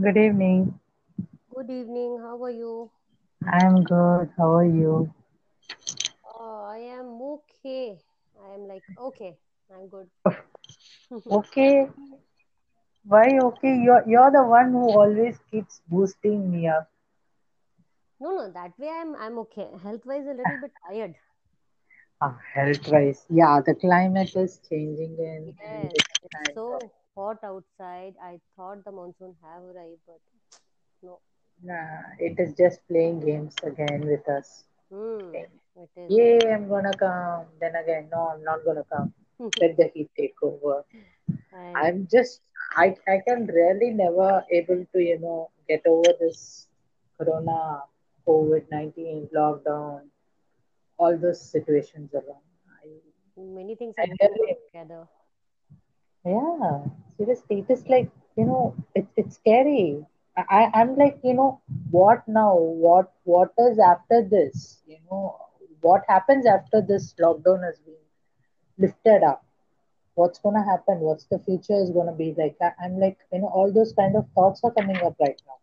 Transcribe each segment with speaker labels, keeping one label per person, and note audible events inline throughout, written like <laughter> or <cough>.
Speaker 1: Good evening.
Speaker 2: Good evening. How are you?
Speaker 1: I'm good. How are you?
Speaker 2: Uh, I am okay. I am like okay. I'm good. <laughs>
Speaker 1: Okay. Why okay? You're you're the one who always keeps boosting me up.
Speaker 2: No, no, that way I'm I'm okay. Health wise, a little bit tired.
Speaker 1: Ah, health wise. Yeah, the climate is changing and,
Speaker 2: Yes,
Speaker 1: it's
Speaker 2: it's
Speaker 1: of
Speaker 2: so hot outside. I thought the monsoon have arrived, but no.
Speaker 1: nah, it is just playing games again with us.
Speaker 2: Hmm. It is.
Speaker 1: Yeah, I'm gonna come. Then again, no, I'm not gonna come. <laughs> Let the heat take over. I'm just I I can really never able to, you know, get over this corona, COVID-19, lockdown, all those situations around. I
Speaker 2: Many things are
Speaker 1: I
Speaker 2: going on together.
Speaker 1: yeah, seriously, it is like, you know, it's it's scary. I I'm like, you know, what now? What what is after this? You know, what happens after this lockdown has been lifted up? What's gonna happen? What's the future is gonna be like? I, I'm like, you know, all those kind of thoughts are coming up right now.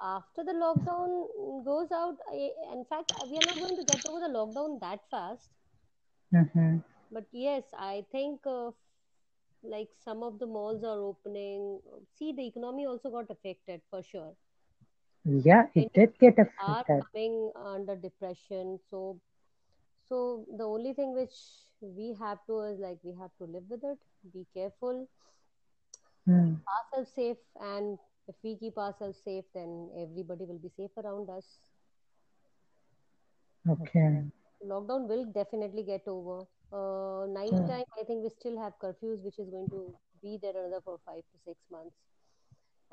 Speaker 2: After the lockdown goes out, I, in fact, we are not going to get over the lockdown that fast.
Speaker 1: Mm-hmm.
Speaker 2: But yes, I think uh, like some of the malls are opening. See, the economy also got affected for sure.
Speaker 1: Yeah, it did get
Speaker 2: people are coming under depression. So, so the only thing which we have to is like we have to live with it, be careful,
Speaker 1: hmm.
Speaker 2: keep ourselves safe, and if we keep ourselves safe, then everybody will be safe around us.
Speaker 1: Okay.
Speaker 2: Lockdown will definitely get over. Uh, night
Speaker 1: Hmm.
Speaker 2: time, I think we still have curfews, which is going to be there another for five to six months.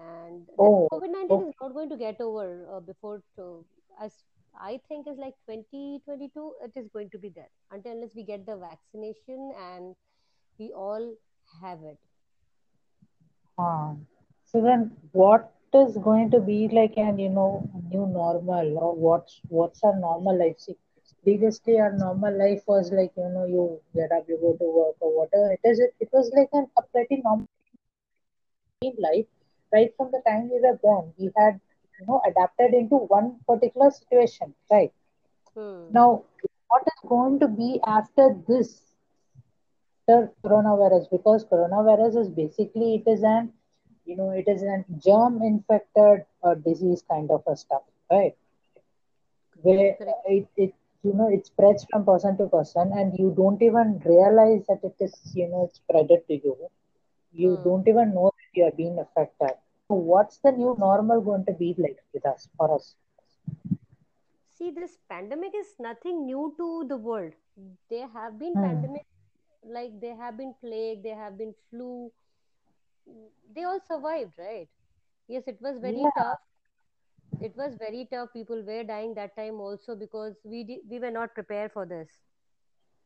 Speaker 2: and
Speaker 1: Oh,
Speaker 2: covid-19
Speaker 1: okay.
Speaker 2: is not going to get over uh, before to, as i think is like 2022 it is going to be there until unless we get the vaccination and we all have it
Speaker 1: Ah. So then, what is going to be like an you know new normal, or what's what's our normal life? Previously our normal life was like you know you get up, you go to work or whatever. It is. It was like an, a pretty normal life right from the time we were born. We had you know adapted into one particular situation, right?
Speaker 2: hmm
Speaker 1: Now, what is going to be after this after coronavirus? Because coronavirus is basically it is an you know it is an germ infected uh, disease kind of a stuff, right? Where it, it you know it spreads from person to person and you don't even realize that it is you know it's spreaded to you. You
Speaker 2: hmm
Speaker 1: don't even know that you are being affected. So what's the new normal going to be like with us for us?
Speaker 2: see this pandemic is nothing new to the world there have been
Speaker 1: Hmm.
Speaker 2: pandemic like there have been plague there have been flu they all survived right yes it was very
Speaker 1: Yeah.
Speaker 2: tough it was very tough. People were dying that time also because we di- we were not prepared for this.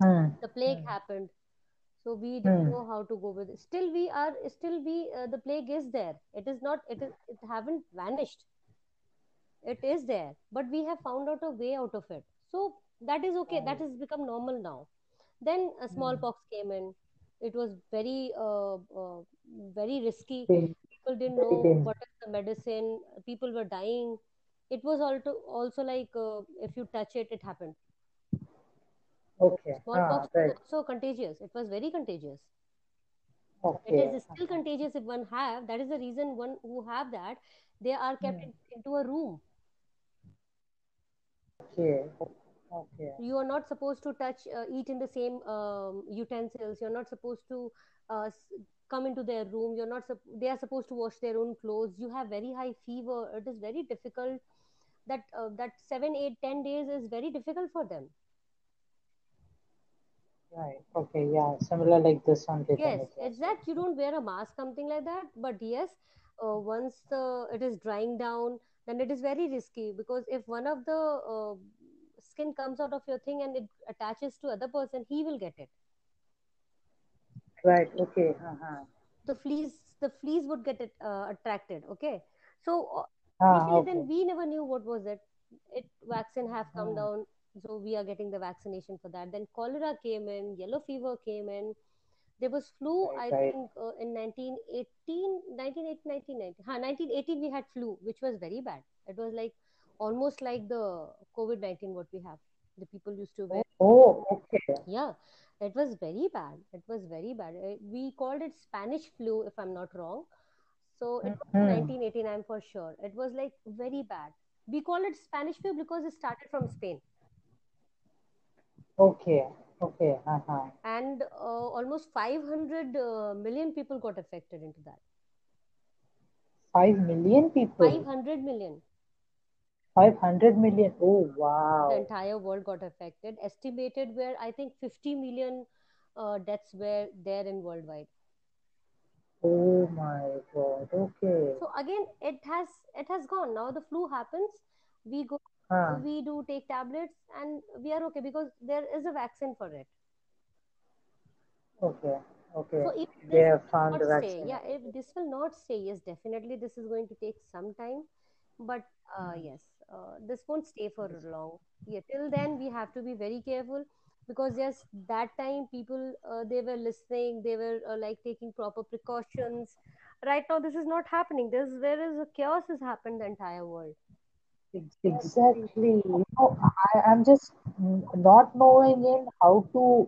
Speaker 1: Hmm.
Speaker 2: the plague
Speaker 1: Hmm.
Speaker 2: happened. So we didn't
Speaker 1: Hmm.
Speaker 2: know how to go with it. Still we are still we uh, the plague is there. It is not it is it haven't vanished. It is there but we have found out a way out of it. So that is okay. That has become normal now. Then a
Speaker 1: Hmm.
Speaker 2: smallpox came in. It was very uh, uh, very risky people didn't know what is the medicine people were dying it was also also like uh, if you touch it it happened
Speaker 1: Okay. Ah,
Speaker 2: smallpox was
Speaker 1: right.
Speaker 2: also contagious it was very contagious it
Speaker 1: Okay.
Speaker 2: is still contagious if one have that is the reason one who have that they are kept
Speaker 1: Hmm.
Speaker 2: in, into a room
Speaker 1: Okay. Okay.
Speaker 2: you are not supposed to touch uh, eat in the same um, utensils you're not supposed to uh, come into their room you're not they are supposed to wash their own clothes. You have very high fever. It is very difficult. That uh, that seven eight ten days is very difficult for them.
Speaker 1: Right. Okay. Yeah. Similar like this thing
Speaker 2: yes
Speaker 1: it.
Speaker 2: it's that you don't wear a mask something like that. But yes uh, once the it is drying down then it is very risky because if one of the uh, skin comes out of your thing and it attaches to other person he will get it
Speaker 1: Right. Okay. Uh-huh.
Speaker 2: the fleas the fleas would get it, uh, attracted okay so uh,
Speaker 1: Ah.
Speaker 2: initially then we never knew what was it it vaccine have come
Speaker 1: Hmm.
Speaker 2: down so we are getting the vaccination for that then cholera came in yellow fever came in there was flu
Speaker 1: Right,
Speaker 2: i
Speaker 1: right.
Speaker 2: think uh, in 1918 1918 huh, 1918 we had flu which was very bad it was like almost like the covid-19 what we have the people used to wear
Speaker 1: Oh, oh, okay.
Speaker 2: yeah it was very bad. It was very bad. Uh, we called it spanish flu if i'm not wrong. So it was in
Speaker 1: Hmm.
Speaker 2: 1989 for sure. It was like very bad. We call it spanish flu because it started from spain.
Speaker 1: Okay, okay. Uh-huh.
Speaker 2: and uh, almost 500 uh, million people got affected into that.
Speaker 1: Five million people.
Speaker 2: 500 million
Speaker 1: 500 million. Oh,
Speaker 2: the
Speaker 1: wow.
Speaker 2: entire world got affected estimated where i think 50 million uh, deaths were there in worldwide
Speaker 1: Oh my God. Okay.
Speaker 2: so again it has it has gone now the flu happens we go
Speaker 1: Huh.
Speaker 2: we do take tablets and we are okay because there is a vaccine for it
Speaker 1: Okay. Okay.
Speaker 2: so if
Speaker 1: They have found the
Speaker 2: stay
Speaker 1: vaccine.
Speaker 2: yeah if this will not stay yes definitely this is going to take some time but uh,
Speaker 1: Hmm.
Speaker 2: yes uh, this won't stay for long. Yeah till then we have to be very careful because yes that time people uh, they were listening they were uh, like taking proper precautions. Right now this is not happening. This where is a chaos has happened the entire world.
Speaker 1: Exactly. You know, I, I'm just not knowing in how to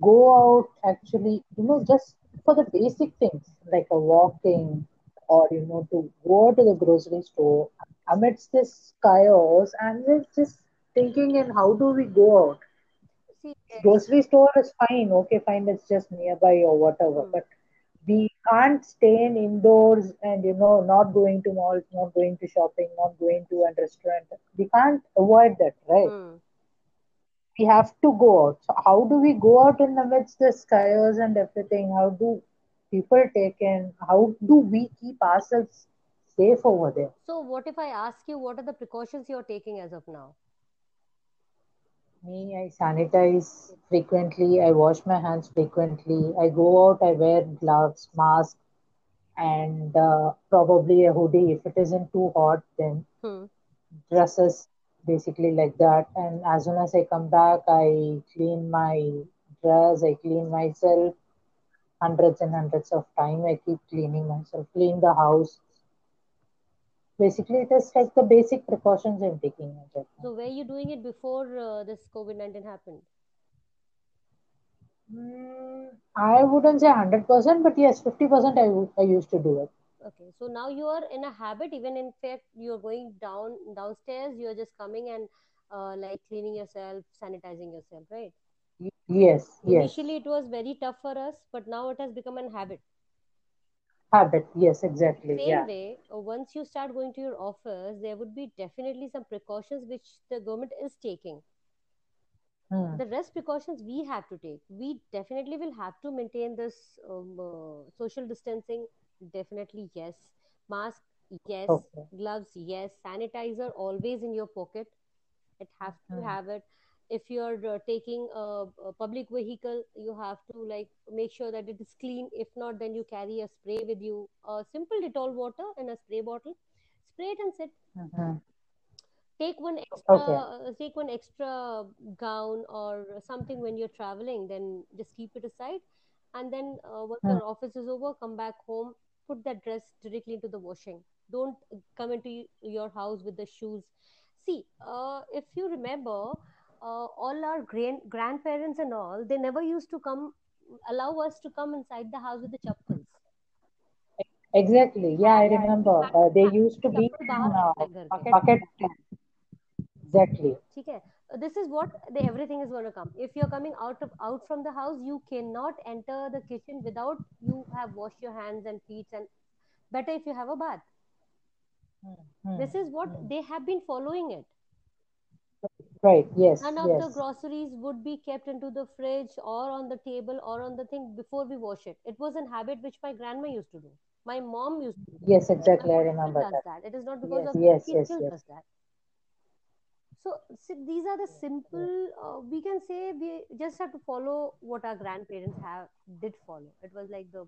Speaker 1: go out actually, you know, just for the basic things like a walking or, you know, to go to the grocery store amidst this chaos and we're just thinking in how do we go out?
Speaker 2: see
Speaker 1: Grocery store is fine, okay, fine, it's just nearby or whatever,
Speaker 2: hmm,
Speaker 1: but we can't stay in indoors and you know not going to malls, not going to shopping, not going to a restaurant. We can't avoid that, right?
Speaker 2: hmm.
Speaker 1: we have to go out. So how do we go out in the midst the chaos and everything? How do people take in? How do we keep ourselves safe over there?
Speaker 2: so what if i ask you what are the precautions you're taking as of now
Speaker 1: Me, I sanitize frequently. I wash my hands frequently. I go out. I wear gloves, mask, and uh, probably a hoodie. If it isn't too hot, then
Speaker 2: hmm.
Speaker 1: dresses basically like that. And as soon as I come back, I clean my dress. I clean myself hundreds and hundreds of time. I keep cleaning myself, clean the house. Basically, it is like the basic precautions I'm taking
Speaker 2: so were you doing it before uh, this covid-19 happened
Speaker 1: Mm, I wouldn't say 100%, but yes, 50% I, I used to do it.
Speaker 2: Okay, so now you are in a habit, even in fact, you're going down downstairs, you're just coming and uh, like cleaning yourself, sanitizing yourself, right?
Speaker 1: Yes, yes.
Speaker 2: Initially, it was very tough for us, but now it has become a habit.
Speaker 1: Habit. Yes, exactly.
Speaker 2: Same
Speaker 1: Yeah.
Speaker 2: way, uh, once you start going to your office, there would be definitely some precautions which the government is taking.
Speaker 1: Hmm.
Speaker 2: The rest precautions we have to take. We definitely will have to maintain this um, uh, social distancing. Definitely, yes. Mask, yes.
Speaker 1: Okay.
Speaker 2: Gloves, yes. Sanitizer always in your pocket. It has to
Speaker 1: Hmm.
Speaker 2: have it. If you're uh, taking a, a public vehicle, you have to like make sure that it is clean. If not, then you carry a spray with you. A simple Dettol water in a spray bottle. Spray it and sit
Speaker 1: hmm
Speaker 2: take one extra
Speaker 1: Okay.
Speaker 2: uh, take one extra gown or something when you're traveling then just keep it aside and then uh, once
Speaker 1: Hmm.
Speaker 2: your office is over come back home put that dress directly into the washing don't come into your house with the shoes see uh, if you remember uh, all our grand grandparents and all they never used to come allow us to come inside the house with the chappals
Speaker 1: Exactly. Yeah, I
Speaker 2: had we
Speaker 1: remember.
Speaker 2: had
Speaker 1: Uh, they
Speaker 2: to
Speaker 1: used to
Speaker 2: have
Speaker 1: be
Speaker 2: chappal
Speaker 1: in
Speaker 2: बाहर
Speaker 1: uh,
Speaker 2: रखना है घर के
Speaker 1: bucket. Exactly.
Speaker 2: ठीक है this is what the everything is going to come if you're coming out of out from the house you cannot enter the kitchen without you have washed your hands and feet and better if you have a bath
Speaker 1: Hmm. Hmm.
Speaker 2: this is what
Speaker 1: Hmm.
Speaker 2: they have been following it
Speaker 1: Right. Yes.
Speaker 2: none of the groceries would be kept into the fridge or on the table or on the thing before we wash it it was a habit which my grandma used to do my mom used to do
Speaker 1: Yes. Exactly. I remember
Speaker 2: does
Speaker 1: that.
Speaker 2: that it is not because
Speaker 1: Yes.
Speaker 2: of
Speaker 1: Yes. Yes.
Speaker 2: still
Speaker 1: Yes.
Speaker 2: does that So, see, these are the simple. Uh, we can say we just have to follow what our grandparents have did follow. It was like the.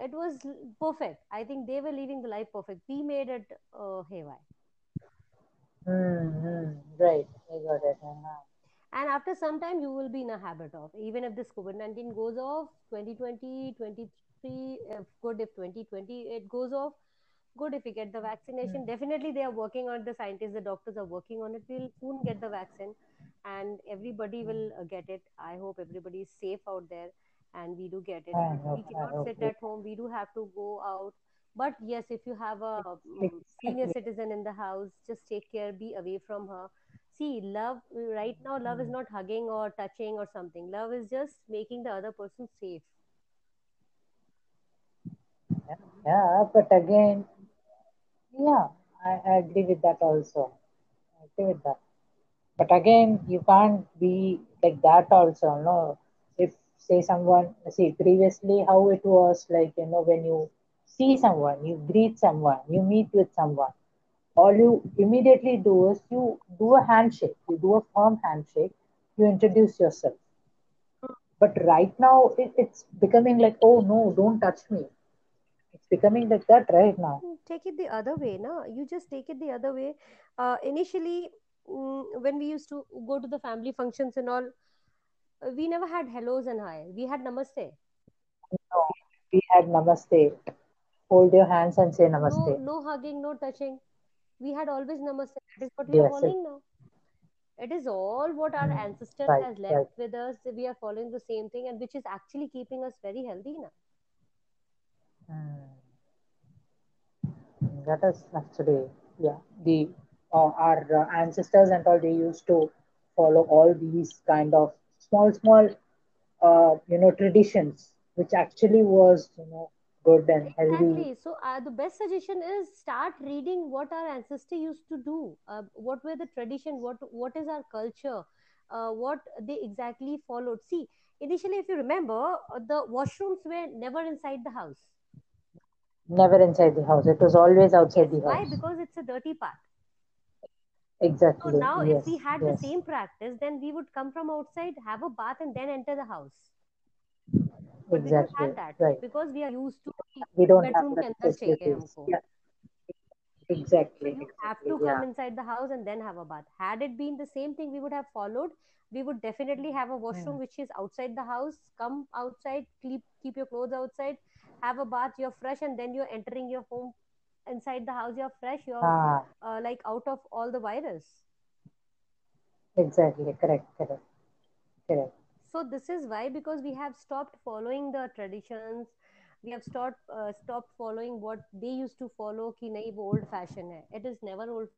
Speaker 2: It was perfect. I think they were living the life perfect. We made it uh, haywire.
Speaker 1: Hmm. hmm. Right. I got it. Uh-huh.
Speaker 2: and after some time you will be in a habit of even if this covid-19 goes off 2020 23 if good if 2020 it goes off good if we get the vaccination
Speaker 1: Hmm.
Speaker 2: definitely they are working on it the scientists the doctors are working on it we'll soon get the vaccine and everybody will uh, get it i hope everybody is safe out there and we do get it
Speaker 1: I
Speaker 2: we
Speaker 1: hope,
Speaker 2: cannot
Speaker 1: hope.
Speaker 2: sit at home we do have to go out but yes if you have a mm, senior citizen in the house just take care be away from her see love right now love is
Speaker 1: Hmm.
Speaker 2: not hugging or touching or something love is just making the other person safe
Speaker 1: Yeah, yeah, but again, yeah, I, I agree with that also. I agree with that. But again, you can't be like that also, no. If say someone, see previously how it was like, you know, when you see someone, you greet someone, you meet with someone, all you immediately do is you do a handshake, you do a firm handshake, you introduce yourself. But right now it, it's becoming like, oh no, don't touch me. It's becoming like that right now.
Speaker 2: Mm, take it the other way no you just take it the other way uh, initially mm, when we used to go to the family functions and all uh, we never had hellos and hi we had namaste
Speaker 1: No, we had namaste. Hold your hands and say namaste.
Speaker 2: no hugging no touching. We had always namaste. That is what we are
Speaker 1: Yes, it,
Speaker 2: following now. It is all what our
Speaker 1: mm,
Speaker 2: ancestors
Speaker 1: right,
Speaker 2: has left
Speaker 1: right.
Speaker 2: with us. We are following the same thing and which is actually keeping us very healthy now.
Speaker 1: Mm. That is actually, yeah, the uh, our uh, ancestors and all they used to follow all these kind of small, small, uh, you know, traditions, which actually was, you know, good and healthy.
Speaker 2: Exactly. So uh, the best suggestion is start reading what our ancestors used to do. Uh, what were the tradition? What what is our culture? Uh, what they exactly followed. See, initially, if you remember, uh, the washrooms were never inside the house.
Speaker 1: Never inside the house. It was always outside
Speaker 2: Yes.
Speaker 1: the house. Why?
Speaker 2: Because it's a dirty part.
Speaker 1: Exactly.
Speaker 2: So now, if we
Speaker 1: Yes.
Speaker 2: had the same practice, then we would come from outside, have a bath, and then enter the house exactly. we don't have that
Speaker 1: right.
Speaker 2: because we are used to
Speaker 1: we don't
Speaker 2: bedroom
Speaker 1: have
Speaker 2: that.
Speaker 1: Yeah. Exactly.
Speaker 2: So you
Speaker 1: exactly.
Speaker 2: have to come
Speaker 1: yeah.
Speaker 2: inside the house and then have a bath. Had it been the same thing, we would have followed. We would definitely have a washroom yeah. which is outside the house. Come outside, keep keep your clothes outside, have a bath. You're fresh, and then you're entering your home. Inside the house, you're fresh. You're
Speaker 1: ah.
Speaker 2: uh, like out of all the virus.
Speaker 1: Exactly. Correct. Correct. Correct
Speaker 2: so this is why because we have stopped following the traditions we have stopped uh, stopped following what they used to follow ki nahi wo old fashion hai it is never old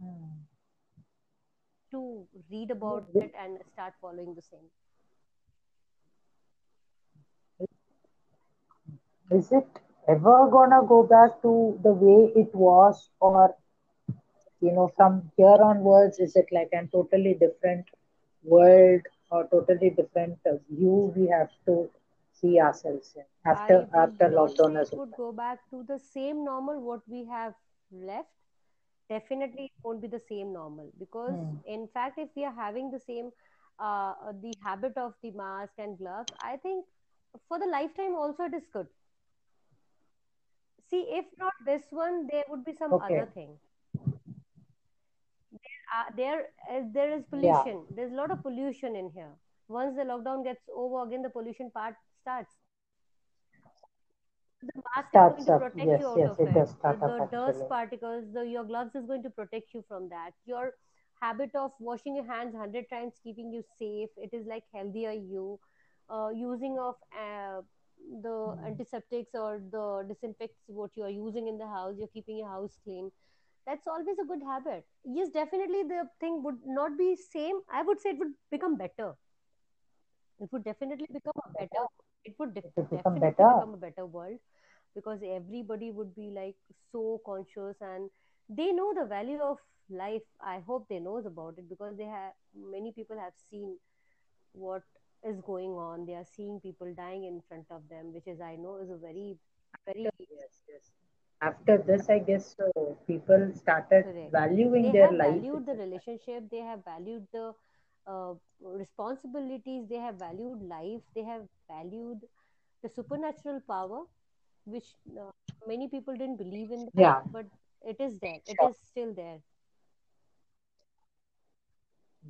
Speaker 1: hmm.
Speaker 2: to read about hmm. it and start following the same
Speaker 1: is it ever gonna go back to the way it was or you know from here onwards is it like a totally different world or totally different uh, view we have to see ourselves in after
Speaker 2: would
Speaker 1: after lockdown
Speaker 2: it would go back to the same normal what we have left. Definitely, it won't be the same normal because,
Speaker 1: Hmm.
Speaker 2: in fact, if we are having the same, uh, the habit of the mask and gloves, I think for the lifetime also it is good. See, if not this one, there would be some other thing. Uh, there, is, there is
Speaker 1: Yeah.
Speaker 2: pollution. There's a lot of pollution in here. Once the lockdown gets over, again the pollution part starts. the mask is going
Speaker 1: Starts
Speaker 2: to protect
Speaker 1: Yes.
Speaker 2: you out
Speaker 1: Yes.
Speaker 2: of
Speaker 1: It
Speaker 2: it Uh,
Speaker 1: up
Speaker 2: the dust particles the your gloves is going to protect you from that your habit of washing your hands 100 times keeping you safe it is like healthier you uh, using of uh, the
Speaker 1: Hmm.
Speaker 2: antiseptics or the disinfects what you are using in the house you're keeping your house clean that's always a good habit yes definitely the thing would not be same i would say it would become better it would definitely become a better it would def-
Speaker 1: It become
Speaker 2: definitely
Speaker 1: better.
Speaker 2: become a better world because everybody would be like so conscious and they know the value of life i hope they knows about it because they have many people have seen what is going on they are seeing people dying in front of them which is i know is a very very
Speaker 1: Yes. Yes. After this, I guess so. People started
Speaker 2: correct
Speaker 1: valuing
Speaker 2: they
Speaker 1: their
Speaker 2: have
Speaker 1: life
Speaker 2: valued the relationship they have valued the uh, responsibilities they have valued life they have valued the supernatural power which uh, many people didn't believe in that,
Speaker 1: Yeah.
Speaker 2: but it is there. It
Speaker 1: Sure.
Speaker 2: is still there.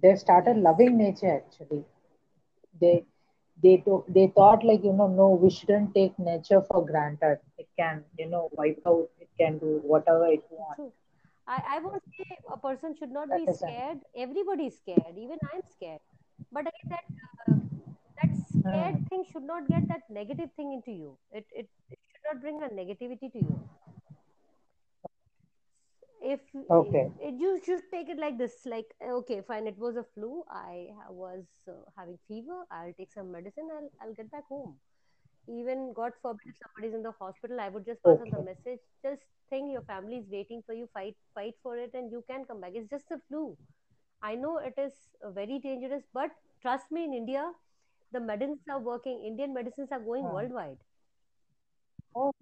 Speaker 1: they started loving nature actually. They they to, they thought like you know no we shouldn't take nature for granted. It can you know wipe out. It can do whatever it wants.
Speaker 2: I, I won't say a person should not
Speaker 1: That
Speaker 2: be scared. Everybody is scared. Even I'm scared. But again, that uh, that scared
Speaker 1: hmm.
Speaker 2: thing should not get that negative thing into you. It, it it should not bring a negativity to you. If
Speaker 1: okay.
Speaker 2: it, you should take it like this, like okay, fine, it was a flu. I was uh, having fever. I'll take some medicine. I'll I'll get back home. Even God forbid if somebody's in the hospital, I would just pass on the message. Just think your family is waiting for you. Fight fight for it, and you can come back. It's just a flu. I know it is uh, very dangerous, but trust me, in India, the medicines are working. Indian medicines are going
Speaker 1: Hmm.
Speaker 2: worldwide.
Speaker 1: Oh,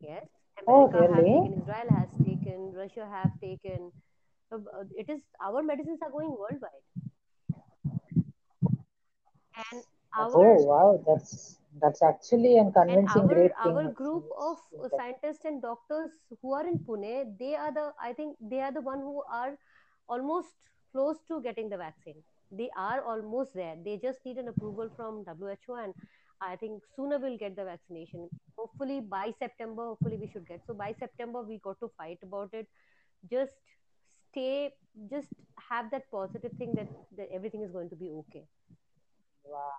Speaker 2: Yes,
Speaker 1: oh
Speaker 2: America have
Speaker 1: really?
Speaker 2: taken, Israel has taken, Russia have taken. Uh, uh, It is our medicines are going worldwide, and
Speaker 1: Oh
Speaker 2: our
Speaker 1: wow, that's that's actually a
Speaker 2: and
Speaker 1: convincing
Speaker 2: our
Speaker 1: great
Speaker 2: our
Speaker 1: thing
Speaker 2: group of uh, scientists and doctors who are in Pune, they are the I think they are the one who are almost close to getting the vaccine. They are almost there. They just need an approval from WHO, and I think sooner we'll get the vaccination. Hopefully by September, hopefully we should get. So by September we got to fight about it. Just stay, just have that positive thing that, that everything is going to be okay.
Speaker 1: Wow,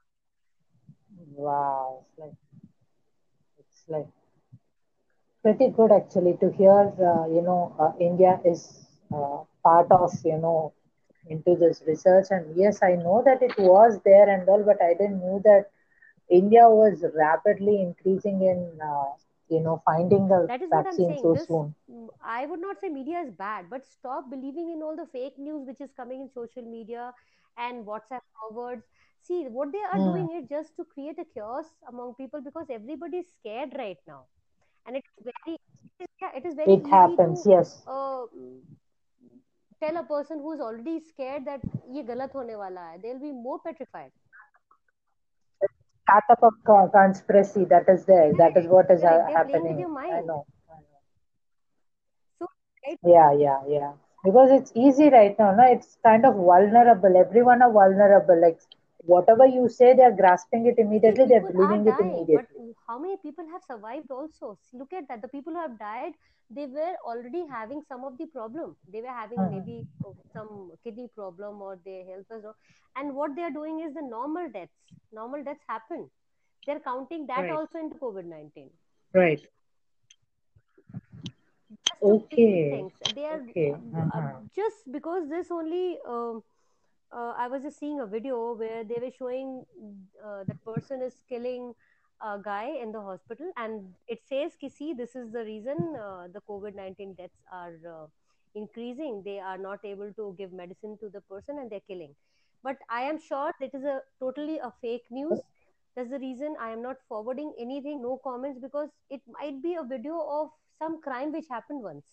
Speaker 1: wow. It's like it's like pretty good actually to hear. Uh, you know, uh, India is uh, part of you know into this research, and yes, I know that it was there and all, but I didn't know that India was rapidly increasing in uh, you know finding the
Speaker 2: that is vaccine what I'm saying.
Speaker 1: so
Speaker 2: this,
Speaker 1: soon.
Speaker 2: I would not say media is bad but stop believing in all the fake news which is coming in social media and whatsapp forwards. See what they are
Speaker 1: mm.
Speaker 2: doing is just to create a chaos among people because everybody is scared right now. And it's very it is very
Speaker 1: it
Speaker 2: happens to,
Speaker 1: yes.
Speaker 2: uh, tell a person who is already scared that galat hone wala hai they'll be more petrified.
Speaker 1: Start up a co- conspiracy that is there. That is what is
Speaker 2: correct
Speaker 1: ha-
Speaker 2: with
Speaker 1: happening. I know. I know.
Speaker 2: so right
Speaker 1: Yeah, yeah, yeah. Because it's easy right now, no? It's kind of vulnerable. Everyone are vulnerable. Like whatever you say, they're grasping it immediately, they're believing it immediately.
Speaker 2: How many people have survived also? Look at that. The people who have died, they were already having some of the problem. They were having
Speaker 1: Mhm.
Speaker 2: maybe some kidney problem or their health was. And what they are doing is the normal deaths. Normal deaths happen. They're counting that
Speaker 1: Right,
Speaker 2: also into COVID 19.
Speaker 1: right.
Speaker 2: Just
Speaker 1: Okay,
Speaker 2: things. They are
Speaker 1: okay.
Speaker 2: uh,
Speaker 1: Uh-huh.
Speaker 2: just because this only. um uh, I was just seeing a video where they were showing uh, that person is killing a guy in the hospital, and it says, "Ki see, this is the reason uh, the COVID nineteen deaths are uh, increasing. They are not able to give medicine to the person, and they're killing." But I am sure that is a totally a fake news. That's the reason I am not forwarding anything, no comments, because it might be a video of some crime which happened once.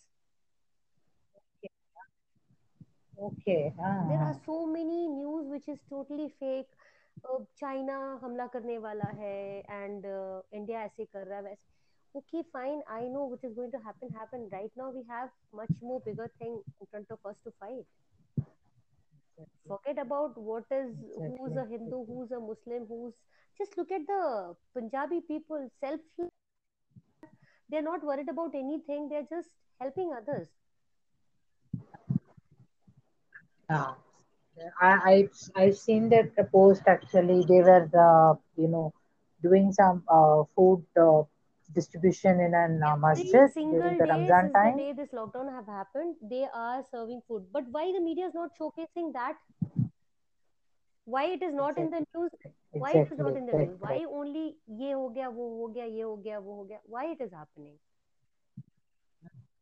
Speaker 1: Okay.
Speaker 2: there
Speaker 1: Uh-huh.
Speaker 2: are so many news which is totally fake China हमला करने वाला है and India ऐसे कर रहा है वैसे okay fine i know what is going to happen happen right now we have much more bigger thing in front of us to fight forget about what is who's a hindu who's a muslim who's just look at the punjabi people self they're not worried about anything they're just helping others
Speaker 1: Yeah. I, I I've seen that the post actually. They were uh, you know doing some uh, food uh, distribution in an uh, masjid during the Ramadan
Speaker 2: time. The day this lockdown have happened, they are serving food. But why the media is not showcasing that? Why it is not exactly. in the news? Why exactly. it is not in the news? Why only ye ho gaya, wo ho gaya, ye ho gaya, wo ho gaya? Why it is happening?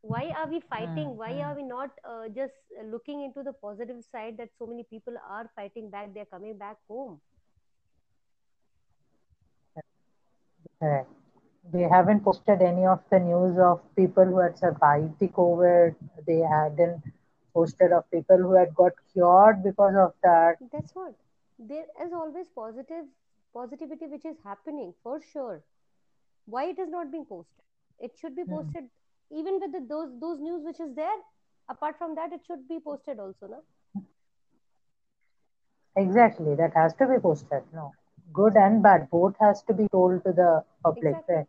Speaker 2: Why are we
Speaker 1: Mm,
Speaker 2: fighting why are
Speaker 1: mm.
Speaker 2: we not uh, just looking into the positive side that so many people are fighting back they're coming back home
Speaker 1: Correct. They haven't posted any of the news of people who had survived the COVID. They hadn't posted of people who had got cured because of that.
Speaker 2: that's what there is always positive positivity which is happening for sure why it is not being posted it should be
Speaker 1: Mm.
Speaker 2: posted even with the, those those news which is there apart from that it should be posted also no
Speaker 1: Exactly. That has to be posted. No. Good and bad. Both has to be told to the public.
Speaker 2: Exactly.
Speaker 1: Right?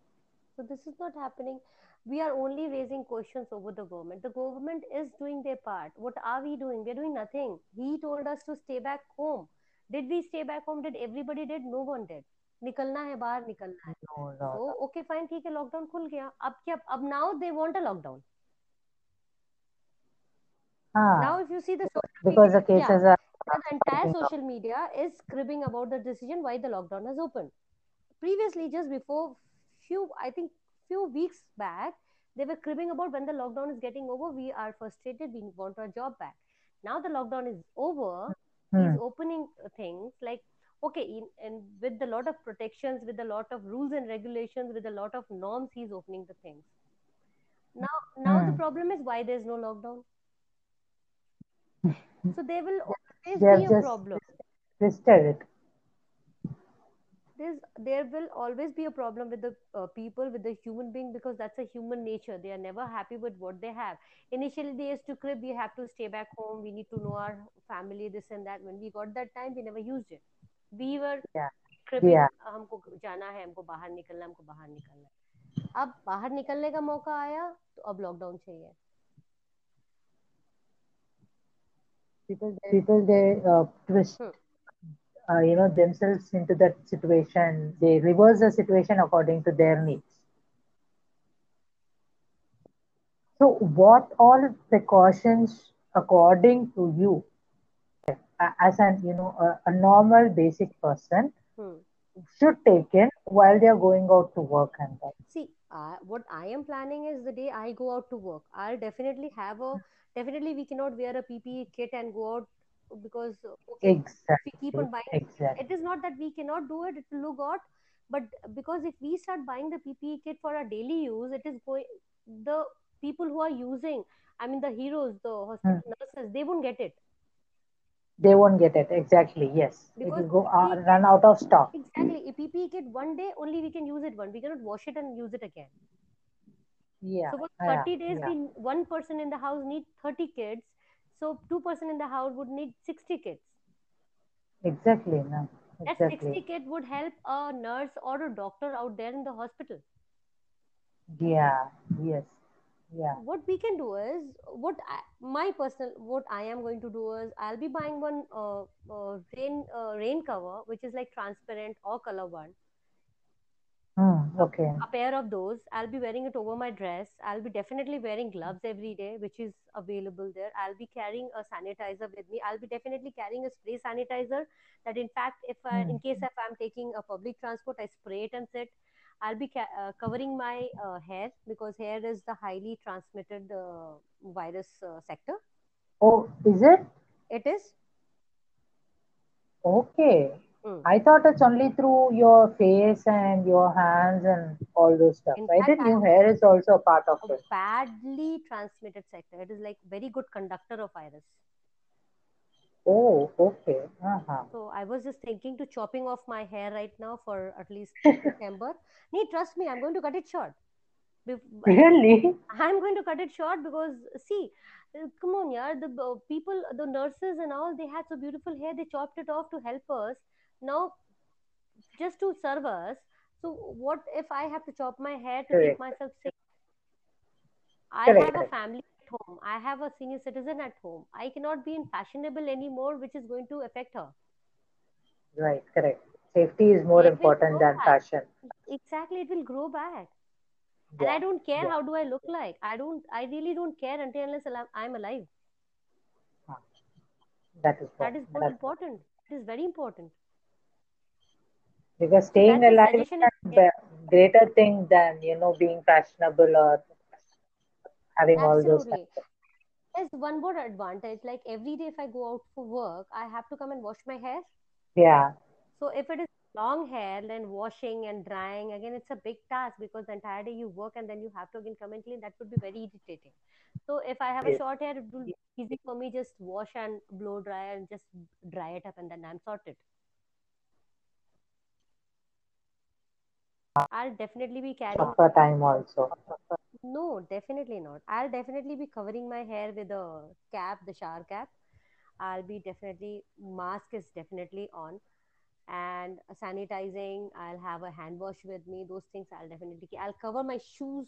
Speaker 2: So this is not happening. We are only raising questions over the government. The government is doing their part. What are we doing? We're doing nothing. He told us to stay back home. Did we stay back home? Did everybody did? No one did. निकलना है बाहर निकलना है
Speaker 1: No, no,
Speaker 2: so
Speaker 1: no.
Speaker 2: okay fine ठीक है lockdown खुल गया अब क्या अब now they want a lockdown now
Speaker 1: Ah,
Speaker 2: if you see the social
Speaker 1: because
Speaker 2: media
Speaker 1: the
Speaker 2: yeah
Speaker 1: cases are
Speaker 2: now the entire
Speaker 1: going up.
Speaker 2: social media is cribbing about the decision why the lockdown has opened previously just before few i think few weeks back they were cribbing about when the lockdown is getting over we are frustrated we want our job back now the lockdown is over he's
Speaker 1: Hmm.
Speaker 2: opening uh, things like okay in, and with a lot of protections with a lot of rules and regulations with a lot of norms he's opening the things. Now now the
Speaker 1: Hmm.
Speaker 2: problem is why there's no lockdown? <laughs> So there will always be a
Speaker 1: just
Speaker 2: problem.
Speaker 1: twisted it.
Speaker 2: there's there will always be a problem with the uh, people with the human being because that's a human nature. They are never happy with what they have. Initially they used to crib we have to stay back home. We need to know our family this and that. When we got that time we never used it we were
Speaker 1: Yeah.
Speaker 2: cribbing
Speaker 1: Yeah.
Speaker 2: हमको जाना है हमको बाहर निकलना हमको बाहर निकलना है अब बाहर निकलने का मौका आया तो अब लॉकडाउन चाहिए
Speaker 1: People, they, people, they uh, twist,
Speaker 2: Hmm.
Speaker 1: uh, you know, themselves into that situation. They reverse the situation according to their needs. So, what all precautions, according to you, as an, you know, a, a normal basic person
Speaker 2: Hmm.
Speaker 1: should take in while they are going out to work and that?
Speaker 2: See, uh, what I am planning is the day I go out to work, I'll definitely have a definitely we cannot wear a PPE kit and go out because okay, if we keep on buying,
Speaker 1: Exactly.
Speaker 2: it is not that we cannot do it; it will look odd. But because if we start buying the PPE kit for our daily use, it is going the people who are using, I mean the heroes, the
Speaker 1: Hmm.
Speaker 2: nurses, they won't get it
Speaker 1: They won't get it. Exactly. Yes. It will go uh, run out of stock.
Speaker 2: exactly if a PPE kit one day only we can use it one. We cannot wash it and use it again.
Speaker 1: Yeah.
Speaker 2: So for
Speaker 1: Yeah.
Speaker 2: 30 days,
Speaker 1: Yeah.
Speaker 2: we one person in the house need 30 kids. So two person in the house would need 60 kids.
Speaker 1: Exactly. No. exactly.
Speaker 2: That 60 kid would help a nurse or a doctor out there in the hospital.
Speaker 1: Yeah. Yes. Yeah.
Speaker 2: What we can do is what I, my personal what I am going to do is I'll be buying one uh, uh, rain uh, rain cover which is like transparent or color one.
Speaker 1: Hmm. Okay.
Speaker 2: a pair of those i'll be wearing it over my dress i'll be definitely wearing gloves every day which is available there i'll be carrying a sanitizer with me i'll be definitely carrying a spray sanitizer that in fact if i
Speaker 1: Hmm.
Speaker 2: in case if i'm taking a public transport i spray it and sit i'll be ca- uh, covering my uh, hair because hair is the highly transmitted uh, virus uh, sector
Speaker 1: Oh, is it?
Speaker 2: it is
Speaker 1: Okay.
Speaker 2: Mm.
Speaker 1: I thought it's only through your face and your hands and all those stuff.
Speaker 2: in
Speaker 1: I didn't know hair is also a part of
Speaker 2: a
Speaker 1: it.
Speaker 2: badly transmitted sector it is like very good conductor of virus
Speaker 1: Oh, okay. Uh-huh.
Speaker 2: So I was just thinking to chopping off my hair right now for at least <laughs> September. Nee, trust me, I'm going to cut it short. Bef-
Speaker 1: Really?
Speaker 2: I'm going to cut it short because see, uh, come on, yeah, the uh, people, the nurses and all, they had so beautiful hair. They chopped it off to help us. Now, just to serve us. So what if I have to chop my hair to keep
Speaker 1: Correct.
Speaker 2: myself safe? I
Speaker 1: Correct.
Speaker 2: have a family home. I have a senior citizen at home. I cannot be in fashionable anymore, which is going to affect her.
Speaker 1: Right. Correct. Safety is more
Speaker 2: will
Speaker 1: important than
Speaker 2: back.
Speaker 1: fashion.
Speaker 2: Exactly, it will grow back. And I don't care
Speaker 1: Yeah.
Speaker 2: how do I look like. I don't. I really don't care until unless I'm I'm alive.
Speaker 1: That is
Speaker 2: That is more important. It is very important.
Speaker 1: because staying alive is a greater thing than, you know, being fashionable or having all those
Speaker 2: Absolutely.
Speaker 1: factors.
Speaker 2: There's one more advantage. Like every day, if I go out for work, I have to come and wash my hair.
Speaker 1: Yeah.
Speaker 2: So if it is long hair, then washing and drying again, it's a big task because the entire day you work and then you have to again come and clean. That would be very irritating. So if I have a short hair, it will be easy for me just wash and blow dry and just dry it up and then I'm sorted. I'll definitely be carrying.
Speaker 1: Proper time also.
Speaker 2: No, definitely not. I'll definitely be covering my hair with a cap, the shower cap. I'll be definitely mask is definitely on and sanitizing. I'll have a hand wash with me. Those things I'll definitely. I'll cover my shoes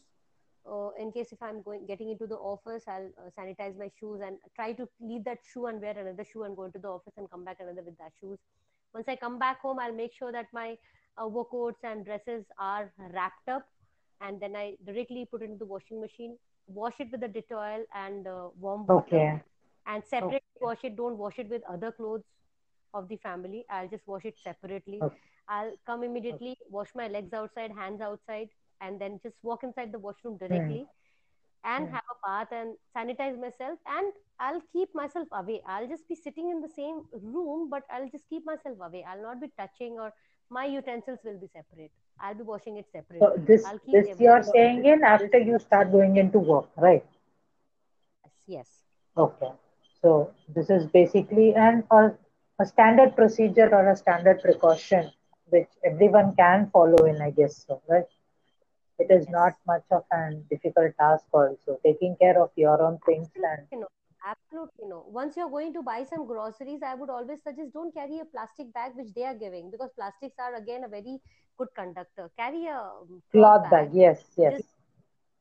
Speaker 2: uh, in case if I'm going getting into the office, I'll uh, sanitize my shoes and try to leave that shoe and wear another shoe and go into the office and come back another with that shoes. Once I come back home, I'll make sure that my uh, overcoats and dresses are wrapped up, and then I directly put it into the washing machine. Wash it with the Dettol and uh, warm water,
Speaker 1: Okay.
Speaker 2: and separately wash it. Don't wash it with other clothes of the family. I'll just wash it separately.
Speaker 1: Okay.
Speaker 2: I'll come immediately, wash my legs outside, hands outside, and then just walk inside the washroom
Speaker 1: Hmm.
Speaker 2: directly and
Speaker 1: Hmm.
Speaker 2: have a bath and sanitize myself. And I'll keep myself away. I'll just be sitting in the same room, but I'll just keep myself away. I'll not be touching or my utensils will be separate. I'll be washing it separately. So this
Speaker 1: this you're saying in after you start going into work, right?
Speaker 2: yes.
Speaker 1: Okay. So this is basically an a, a standard procedure or a standard precaution which everyone can follow in, I guess so, right? It is
Speaker 2: Yes.
Speaker 1: not much of an difficult task also. Taking care of your own things and
Speaker 2: Absolutely no. Absolutely no. Once you're going to buy some groceries, I would always suggest don't carry a plastic bag which they are giving because plastics are again a very good conductor. Carry a um,
Speaker 1: cloth bag. Yes, yes.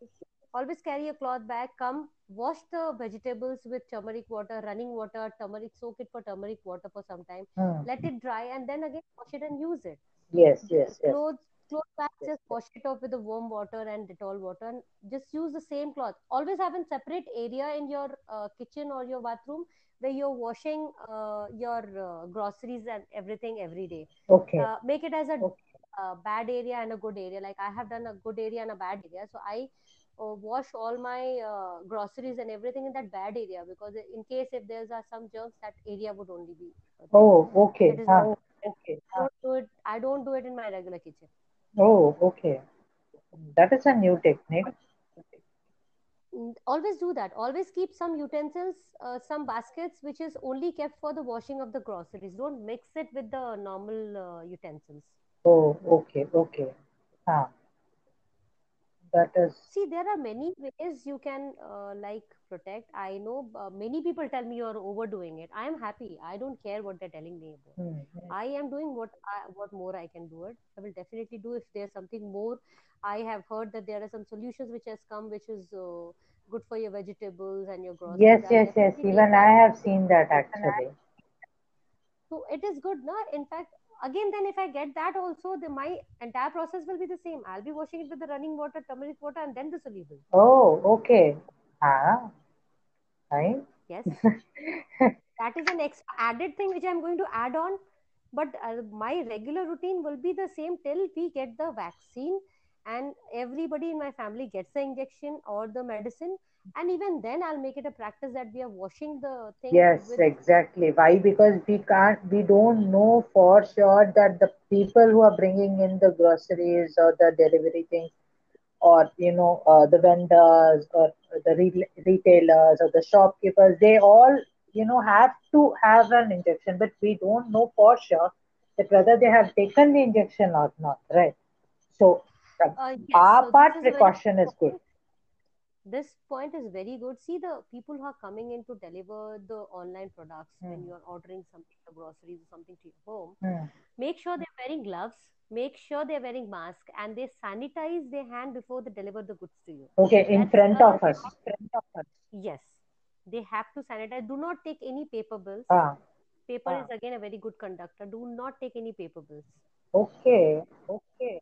Speaker 2: Just always carry a cloth bag. Come wash the vegetables with turmeric water, running water, turmeric, soak it for turmeric water for some time.
Speaker 1: Hmm.
Speaker 2: Let it dry and then again wash it and use it.
Speaker 1: Yes, yes, yes.
Speaker 2: Clothes, clothes bags, just wash it off with the warm water and Dettol water and just use the same cloth. Always have a separate area in your uh, kitchen or your bathroom where you're washing uh, your uh, groceries and everything every day.
Speaker 1: Okay.
Speaker 2: Uh, make it as a
Speaker 1: Okay.
Speaker 2: Uh, bad area and a good area. Like I have done a good area and a bad area. So I uh, wash all my uh, groceries and everything in that bad area because in case if there's uh, some germs, that area would only be.
Speaker 1: Oh, okay. Huh. Okay.
Speaker 2: I don't do it. I don't do it in my regular kitchen.
Speaker 1: Oh, okay. That is a new technique.
Speaker 2: Mm, Always do that. Always keep some utensils, uh, some baskets, which is only kept for the washing of the groceries. Don't mix it with the normal uh, utensils.
Speaker 1: Oh, okay, okay. Huh. That is,
Speaker 2: See, there are many ways you can uh, like protect. I know uh, many people tell me you're overdoing it. I am happy. I don't care what they're telling me about.
Speaker 1: hmm, hmm.
Speaker 2: I am doing what I, what more I can do it. I will definitely do if there's something more. I have heard that there are some solutions which has come which is uh, good for your vegetables and your groceries.
Speaker 1: Yes, yes, yes. Even I have seen that actually.
Speaker 2: So it is good, no? In fact, again, then if I get that also, the my entire process will be the same. I'll be washing it with the running water, turmeric water, and then the soluble.
Speaker 1: Oh, okay. Ah, fine.
Speaker 2: Yes, <laughs> that is an extra added thing which I'm going to add on. But uh, my regular routine will be the same till we get the vaccine and everybody in my family gets the injection or the medicine. And even then, I'll make it a practice that we are washing the thing
Speaker 1: Yes,
Speaker 2: with
Speaker 1: exactly. Why? Because we can't, we don't know for sure that the people who are bringing in the groceries or the delivery things, or you know, uh, the vendors or the re retailers or the shopkeepers, they all, you know, have to have an injection, but we don't know for sure that whether they have taken the injection or not, right? So,
Speaker 2: Uh, yes,
Speaker 1: our
Speaker 2: so
Speaker 1: part
Speaker 2: is very
Speaker 1: precaution is good.
Speaker 2: This point is very good. See, the people who are coming in to deliver the online products when
Speaker 1: Hmm.
Speaker 2: you are ordering something, the groceries or something to your home,
Speaker 1: Hmm.
Speaker 2: make sure they're wearing gloves, make sure they're wearing mask, and they sanitize their hand before they deliver the goods to you.
Speaker 1: Okay, in front
Speaker 2: a
Speaker 1: of us.
Speaker 2: yes. They have to sanitize. Do not take any paper bills.
Speaker 1: Ah,
Speaker 2: Paper
Speaker 1: ah.
Speaker 2: is again a very good conductor. Do not take any paper bills.
Speaker 1: Okay, okay.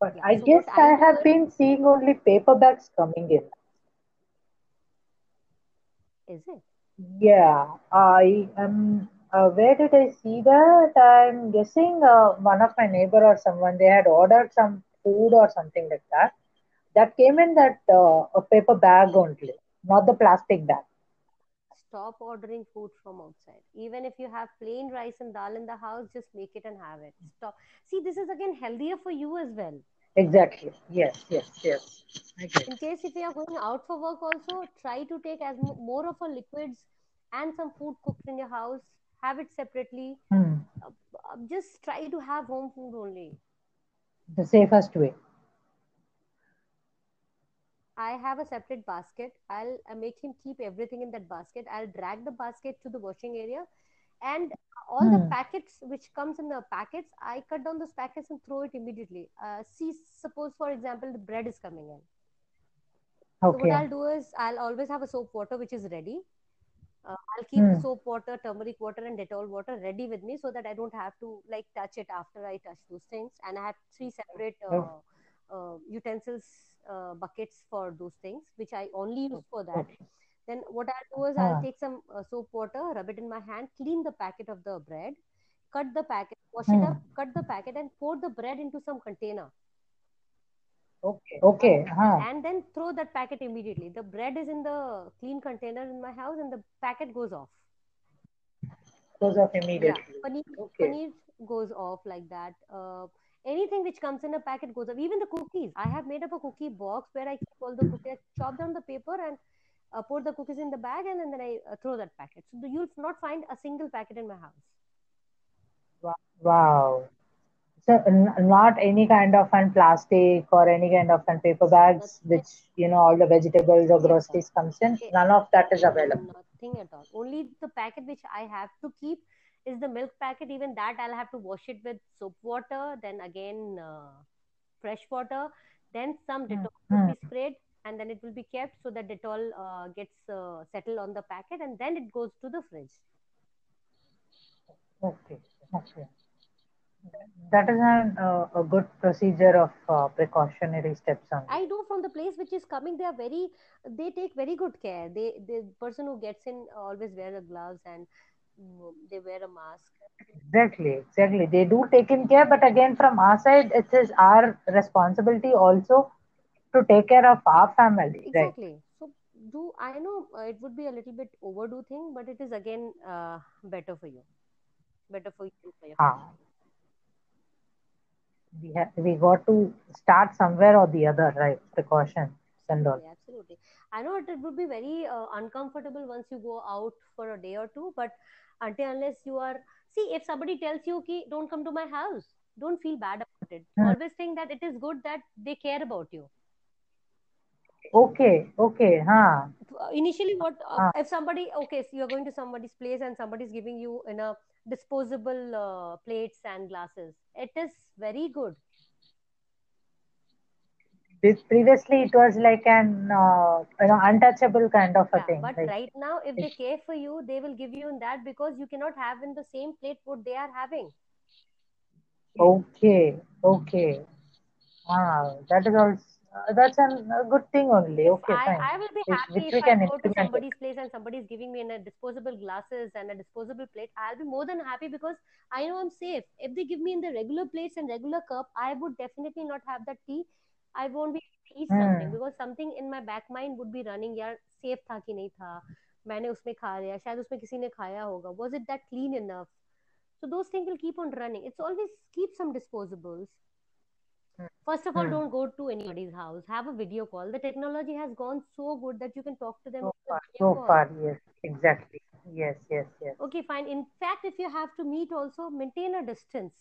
Speaker 1: But
Speaker 2: Yeah.
Speaker 1: I
Speaker 2: So
Speaker 1: guess I have been seeing only paper bags coming in.
Speaker 2: is it?
Speaker 1: Yeah, I am. Uh, where did I see that? I'm guessing uh, one of my neighbor or someone they had ordered some food or something like that. That came in that uh, a paper bag only, not the plastic bag.
Speaker 2: Stop ordering food from outside. Even if you have plain rice and dal in the house, just make it and have it. Stop. See, this is again healthier for you as well.
Speaker 1: Exactly. Yes, yes, yes. Get
Speaker 2: In case if you are going out for work, also try to take as mo- more of a liquids and some food cooked in your house. Have it separately. Uh, just try to have home food only.
Speaker 1: The safest way.
Speaker 2: I have a separate basket. I'll uh, make him keep everything in that basket. I'll drag the basket to the washing area, and all the
Speaker 1: Hmm.
Speaker 2: packets which comes in the packets, I cut down those packets and throw it immediately. Uh, see, suppose for example, the bread is coming in. So what I'll do is I'll always have a soap water which is ready. Uh, I'll keep
Speaker 1: Hmm.
Speaker 2: soap water, turmeric water, and Dettol water ready with me so that I don't have to like touch it after I touch those things. And I have three separate
Speaker 1: Oh,
Speaker 2: uh, utensils uh, buckets for those things, which I only use for that.
Speaker 1: okay.
Speaker 2: Then what I'll do is I'll take some uh, soap water, rub it in my hand, clean the packet of the bread, cut the packet, wash it
Speaker 1: Hmm.
Speaker 2: up, cut the packet, and pour the bread into some container.
Speaker 1: Okay. Okay. Huh.
Speaker 2: And then throw that packet immediately. The bread is in the clean container in my house, and the packet goes off.
Speaker 1: Goes off
Speaker 2: Yeah,
Speaker 1: immediately.
Speaker 2: paneer,
Speaker 1: Okay.
Speaker 2: paneer goes off like that. Uh, anything which comes in a packet goes up. Even the cookies. I have made up a cookie box where I keep all the cookies, chop down the paper and uh, put the cookies in the bag, and, then then I uh, throw that packet. So the, you'll not find a single packet in my house.
Speaker 1: Wow. So n- not any kind of an plastic or any kind of an paper bags,
Speaker 2: Nothing,
Speaker 1: which you know all the vegetables or
Speaker 2: nothing at all.
Speaker 1: groceries comes in. None of that is available.
Speaker 2: nothing at all. Only the packet which I have to keep is the milk packet. Even that I'll have to wash it with soap water, then again uh, fresh water, then some
Speaker 1: Hmm.
Speaker 2: Will
Speaker 1: Hmm.
Speaker 2: be sprayed, and then it will be kept so that Dettol uh, gets uh, settled on the packet, and then it goes to the fridge.
Speaker 1: Okay. Okay. That is an, uh, a good procedure of uh, precautionary steps only.
Speaker 2: I know from the place which is coming, they are very, they take very good care. They, the person who gets in always wear the gloves and they wear a mask.
Speaker 1: Exactly, exactly. They do take in care, but again, from our side, it is our responsibility also to take care of our family, right?
Speaker 2: Exactly. So do I know uh, it would be a little bit overdo thing, but it is again uh, better for you, better for you for your family.
Speaker 1: Ah, we have we got to start somewhere or the other, right? Precaution and all.
Speaker 2: Absolutely, absolutely. I know it, it would be very uh, uncomfortable once you go out for a day or two, but until unless you are, see, if somebody tells you, "Ki, don't come to my house," don't feel bad about it.
Speaker 1: Hmm.
Speaker 2: Always think that it is good that they care about you.
Speaker 1: Okay, okay, huh?
Speaker 2: Uh, Initially, what uh, if somebody, okay, so you're going to somebody's place and somebody's giving you in a disposable uh, plates and glasses. It is very good.
Speaker 1: Previously it was like an uh, you know untouchable kind of a
Speaker 2: Yeah,
Speaker 1: thing,
Speaker 2: but
Speaker 1: like
Speaker 2: right now, if they care for you, they will give you in that because you cannot have in the same plate what they are having.
Speaker 1: okay, okay. Ah, that is also uh, that's an, a good thing only. Okay,
Speaker 2: I,
Speaker 1: fine.
Speaker 2: I will be
Speaker 1: Which,
Speaker 2: happy
Speaker 1: which
Speaker 2: if
Speaker 1: we
Speaker 2: I
Speaker 1: can
Speaker 2: go to
Speaker 1: it.
Speaker 2: somebody's place and somebody's giving me in a disposable glasses and a disposable plate. I'll be more than happy because I know I'm safe. If they give me in the regular plates and regular cup, I would definitely not have that tea. I won't be able to eat something
Speaker 1: Hmm.
Speaker 2: because something in my back mind would be running यार safe था कि नहीं था मैंने उसमें खा लिया शायद उसमें किसी ने खाया होगा was it that clean enough so those things will keep on running it's always keep some disposables First of all,
Speaker 1: Hmm.
Speaker 2: don't go to anybody's house. Have a video call. The technology has gone so good that you can talk to them
Speaker 1: So
Speaker 2: over
Speaker 1: far,
Speaker 2: video
Speaker 1: so
Speaker 2: call.
Speaker 1: far, yes, exactly. Yes, yes, yes.
Speaker 2: Okay, fine. In fact, if you have to meet, also maintain a distance.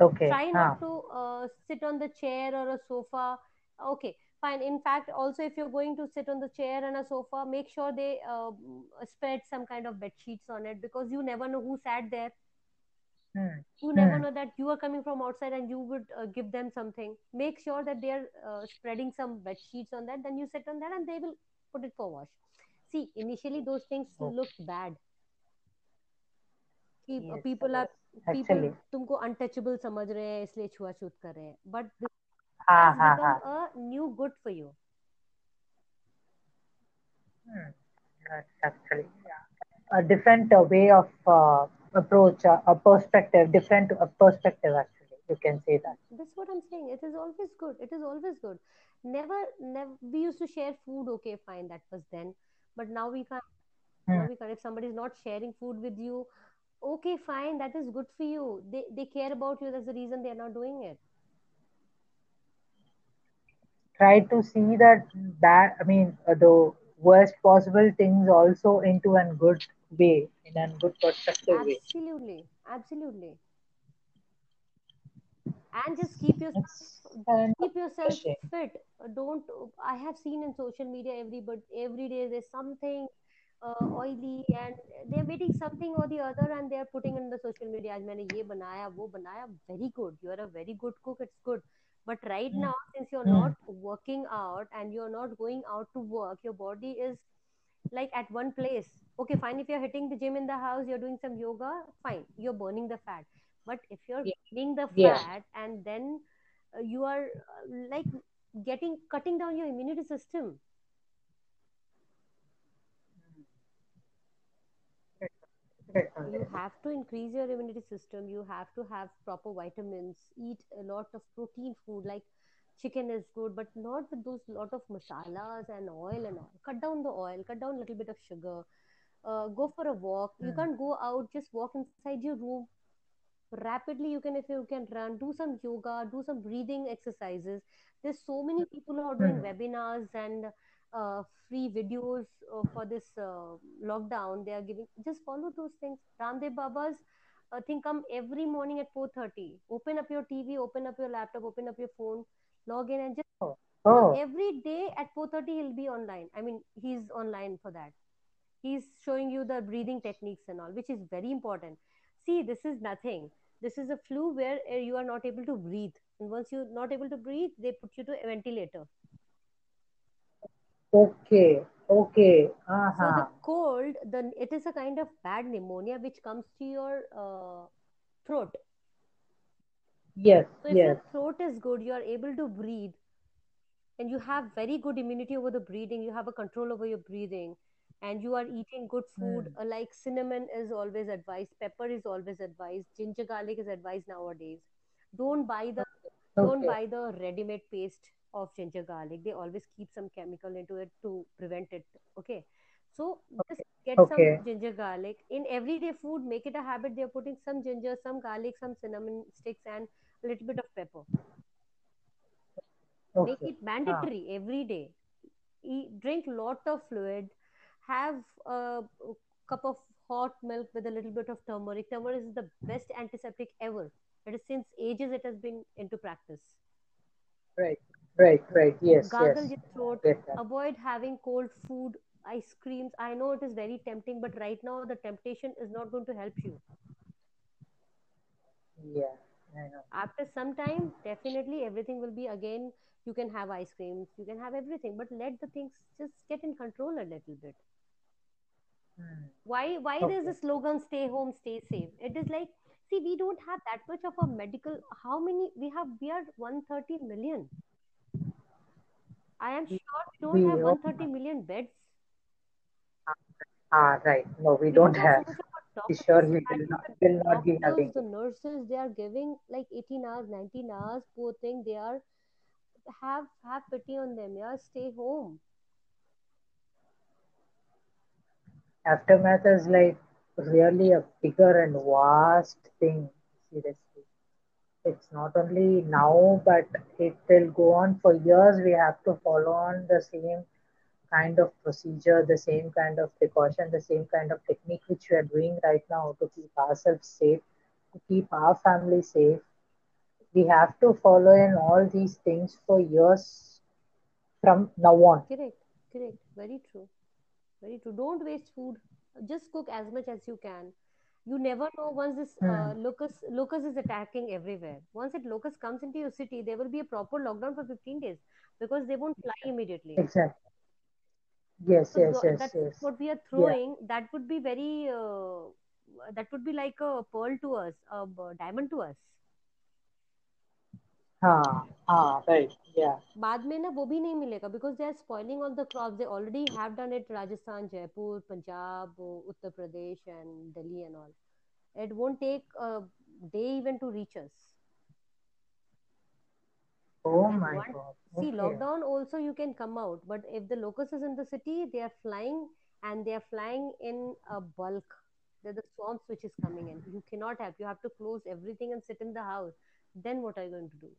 Speaker 1: Okay,
Speaker 2: Try not to uh, sit on the chair or a sofa. Okay, fine. In fact, also if you're going to sit on the chair and a sofa, make sure they uh, spread some kind of bed sheets on it because you never know who sat there.
Speaker 1: Hmm.
Speaker 2: You never
Speaker 1: Hmm.
Speaker 2: know that you are coming from outside and you would uh, give them something. Make sure that they are uh, spreading some bed sheets on that. Then you sit on that and they will put it for wash. See, initially those things
Speaker 1: Okay.
Speaker 2: look bad. कि
Speaker 1: Yes,
Speaker 2: people are
Speaker 1: yes.
Speaker 2: people
Speaker 1: Actually,
Speaker 2: तुमको untouchable समझ रहे हैं इसलिए छुआछूत कर रहे हैं but this
Speaker 1: ha
Speaker 2: has
Speaker 1: ha
Speaker 2: become
Speaker 1: ha.
Speaker 2: a new good for you
Speaker 1: Hmm. That's actually yeah. a different uh, way of uh, approach, uh, a perspective, different uh, perspective. Actually, you can say that.
Speaker 2: that's what I'm saying it is always good it is always good never never we used to share food okay fine that was then but now we can't
Speaker 1: Hmm.
Speaker 2: now we can't if somebody is not sharing food with you okay fine that is good for you they they care about you that's the reason they are not doing it
Speaker 1: Try to see that bad. I mean, uh, the worst possible things also into a good way, in a good perspective way.
Speaker 2: absolutely absolutely and just keep yourself keep yourself fit don't i have seen in social media every but every day there's something uh, oily and they're making something or the other and they're putting in the social media आज मैंने ये बनाया वो बनाया very good you are a very good cook it's good but right
Speaker 1: Mm,
Speaker 2: now since you're
Speaker 1: mm,
Speaker 2: not working out and you're not going out to work your body is like at one place okay fine if you're hitting the gym in the house you're doing some yoga fine you're burning the fat but if you're
Speaker 1: yeah,
Speaker 2: burning the
Speaker 1: yeah.
Speaker 2: fat and then uh, you are uh, like getting cutting down your immunity system
Speaker 1: correct, correct,
Speaker 2: you have to increase your immunity system. You have to have proper vitamins. Eat a lot of protein food like chicken is good but not with those lot of masalas and oil and all. Cut down the oil cut down a little bit of sugar. Uh, go for a walk. You
Speaker 1: Mm,
Speaker 2: can't go out just walk inside your room. Rapidly you can if you can run do some yoga do some breathing exercises. There's so many people who are doing
Speaker 1: mm,
Speaker 2: webinars and uh, free videos uh, for this uh, lockdown. They are giving just follow those things. Ramdev baba's uh, thing come every morning at 4.30 open up your tv open up your laptop open up your phone log in and just
Speaker 1: oh, oh,
Speaker 2: every day at 4.30 he'll be online. I mean he's online for that. He's showing you the breathing techniques and all which is very important. See this is nothing. This is a flu where uh, you are not able to breathe. And once you're not able to breathe they put you to a ventilator
Speaker 1: okay, okay.
Speaker 2: so the
Speaker 1: Uh-huh.
Speaker 2: cold the it is a kind of bad pneumonia which comes to your uh, throat.
Speaker 1: Yes,
Speaker 2: so if your throat is good you are able to breathe and you have very good immunity over the breathing you have a control over your breathing and you are eating good food
Speaker 1: Mm,
Speaker 2: like cinnamon is always advised pepper is always advised ginger garlic is advised nowadays. Don't buy the don't buy the ready made paste of ginger garlic. They always keep some chemical into it to prevent it okay? So just
Speaker 1: okay,
Speaker 2: get some ginger garlic. In everyday food make it a habit. They're putting some ginger some garlic some cinnamon sticks and a little bit of pepper. Make
Speaker 1: okay.
Speaker 2: it
Speaker 1: Ah,
Speaker 2: mandatory every day. Eat, drink lot of fluid. Have a cup of hot milk with a little bit of turmeric. Turmeric is the best antiseptic ever. It is since ages it has been into practice.
Speaker 1: Right, right, right. Yes,
Speaker 2: gargle
Speaker 1: yes.
Speaker 2: your throat. Avoid having cold food ice creams. I know it is very tempting but right now the temptation is not going to help you.
Speaker 1: Yeah, I know.
Speaker 2: after some time definitely everything will be again you can have ice creams you can have everything but let the things just get in control a little bit.
Speaker 1: Mm,
Speaker 2: why why there's a slogan stay home stay safe it is like see we don't have that much of a medical how many we have we are 130 million i am sure we don't have
Speaker 1: we oh,
Speaker 2: 130 million beds.
Speaker 1: Ah, right. No, we
Speaker 2: we don't have. so
Speaker 1: have.
Speaker 2: much of a
Speaker 1: We sure
Speaker 2: doctors
Speaker 1: we will not, will not be
Speaker 2: doctors
Speaker 1: having
Speaker 2: the nurses they are giving like 18 hours 19 hours poor thing. They are have have pity on them. Yeah stay home.
Speaker 1: Aftermath is like really a bigger and vast thing, seriously. It's not only now, but it will go on for years. We have to follow on the same kind of procedure, the same kind of precaution, the same kind of technique which we are doing right now to keep ourselves safe, to keep our family safe. We have to follow in all these things for years from now on.
Speaker 2: correct correct very true very true don't waste food just cook as much as you can you never know once this uh,
Speaker 1: Hmm.
Speaker 2: locust locust is attacking everywhere once it locust comes into your city there will be a proper lockdown for 15 days because they won't fly immediately
Speaker 1: Exactly. Yes,
Speaker 2: so
Speaker 1: yes, yes,
Speaker 2: that food
Speaker 1: yes.
Speaker 2: what we are
Speaker 1: Yeah.
Speaker 2: throwing that would be very uh, that would be like a pearl to us a diamond to us
Speaker 1: हाँ हाँ right yeah.
Speaker 2: बाद में ना वो भी नहीं मिलेगा because they are spoiling all the crops they already have done it Rajasthan Jaipur Punjab Uttar Pradesh and Delhi and all it won't take a day even to reach us.
Speaker 1: Oh my god
Speaker 2: see lockdown also you can come out but if the locust is in the city they are flying and they are flying in a bulk. They're the swarms which is coming in. You cannot have you have to close everything and sit in the house. Then what are you going to do?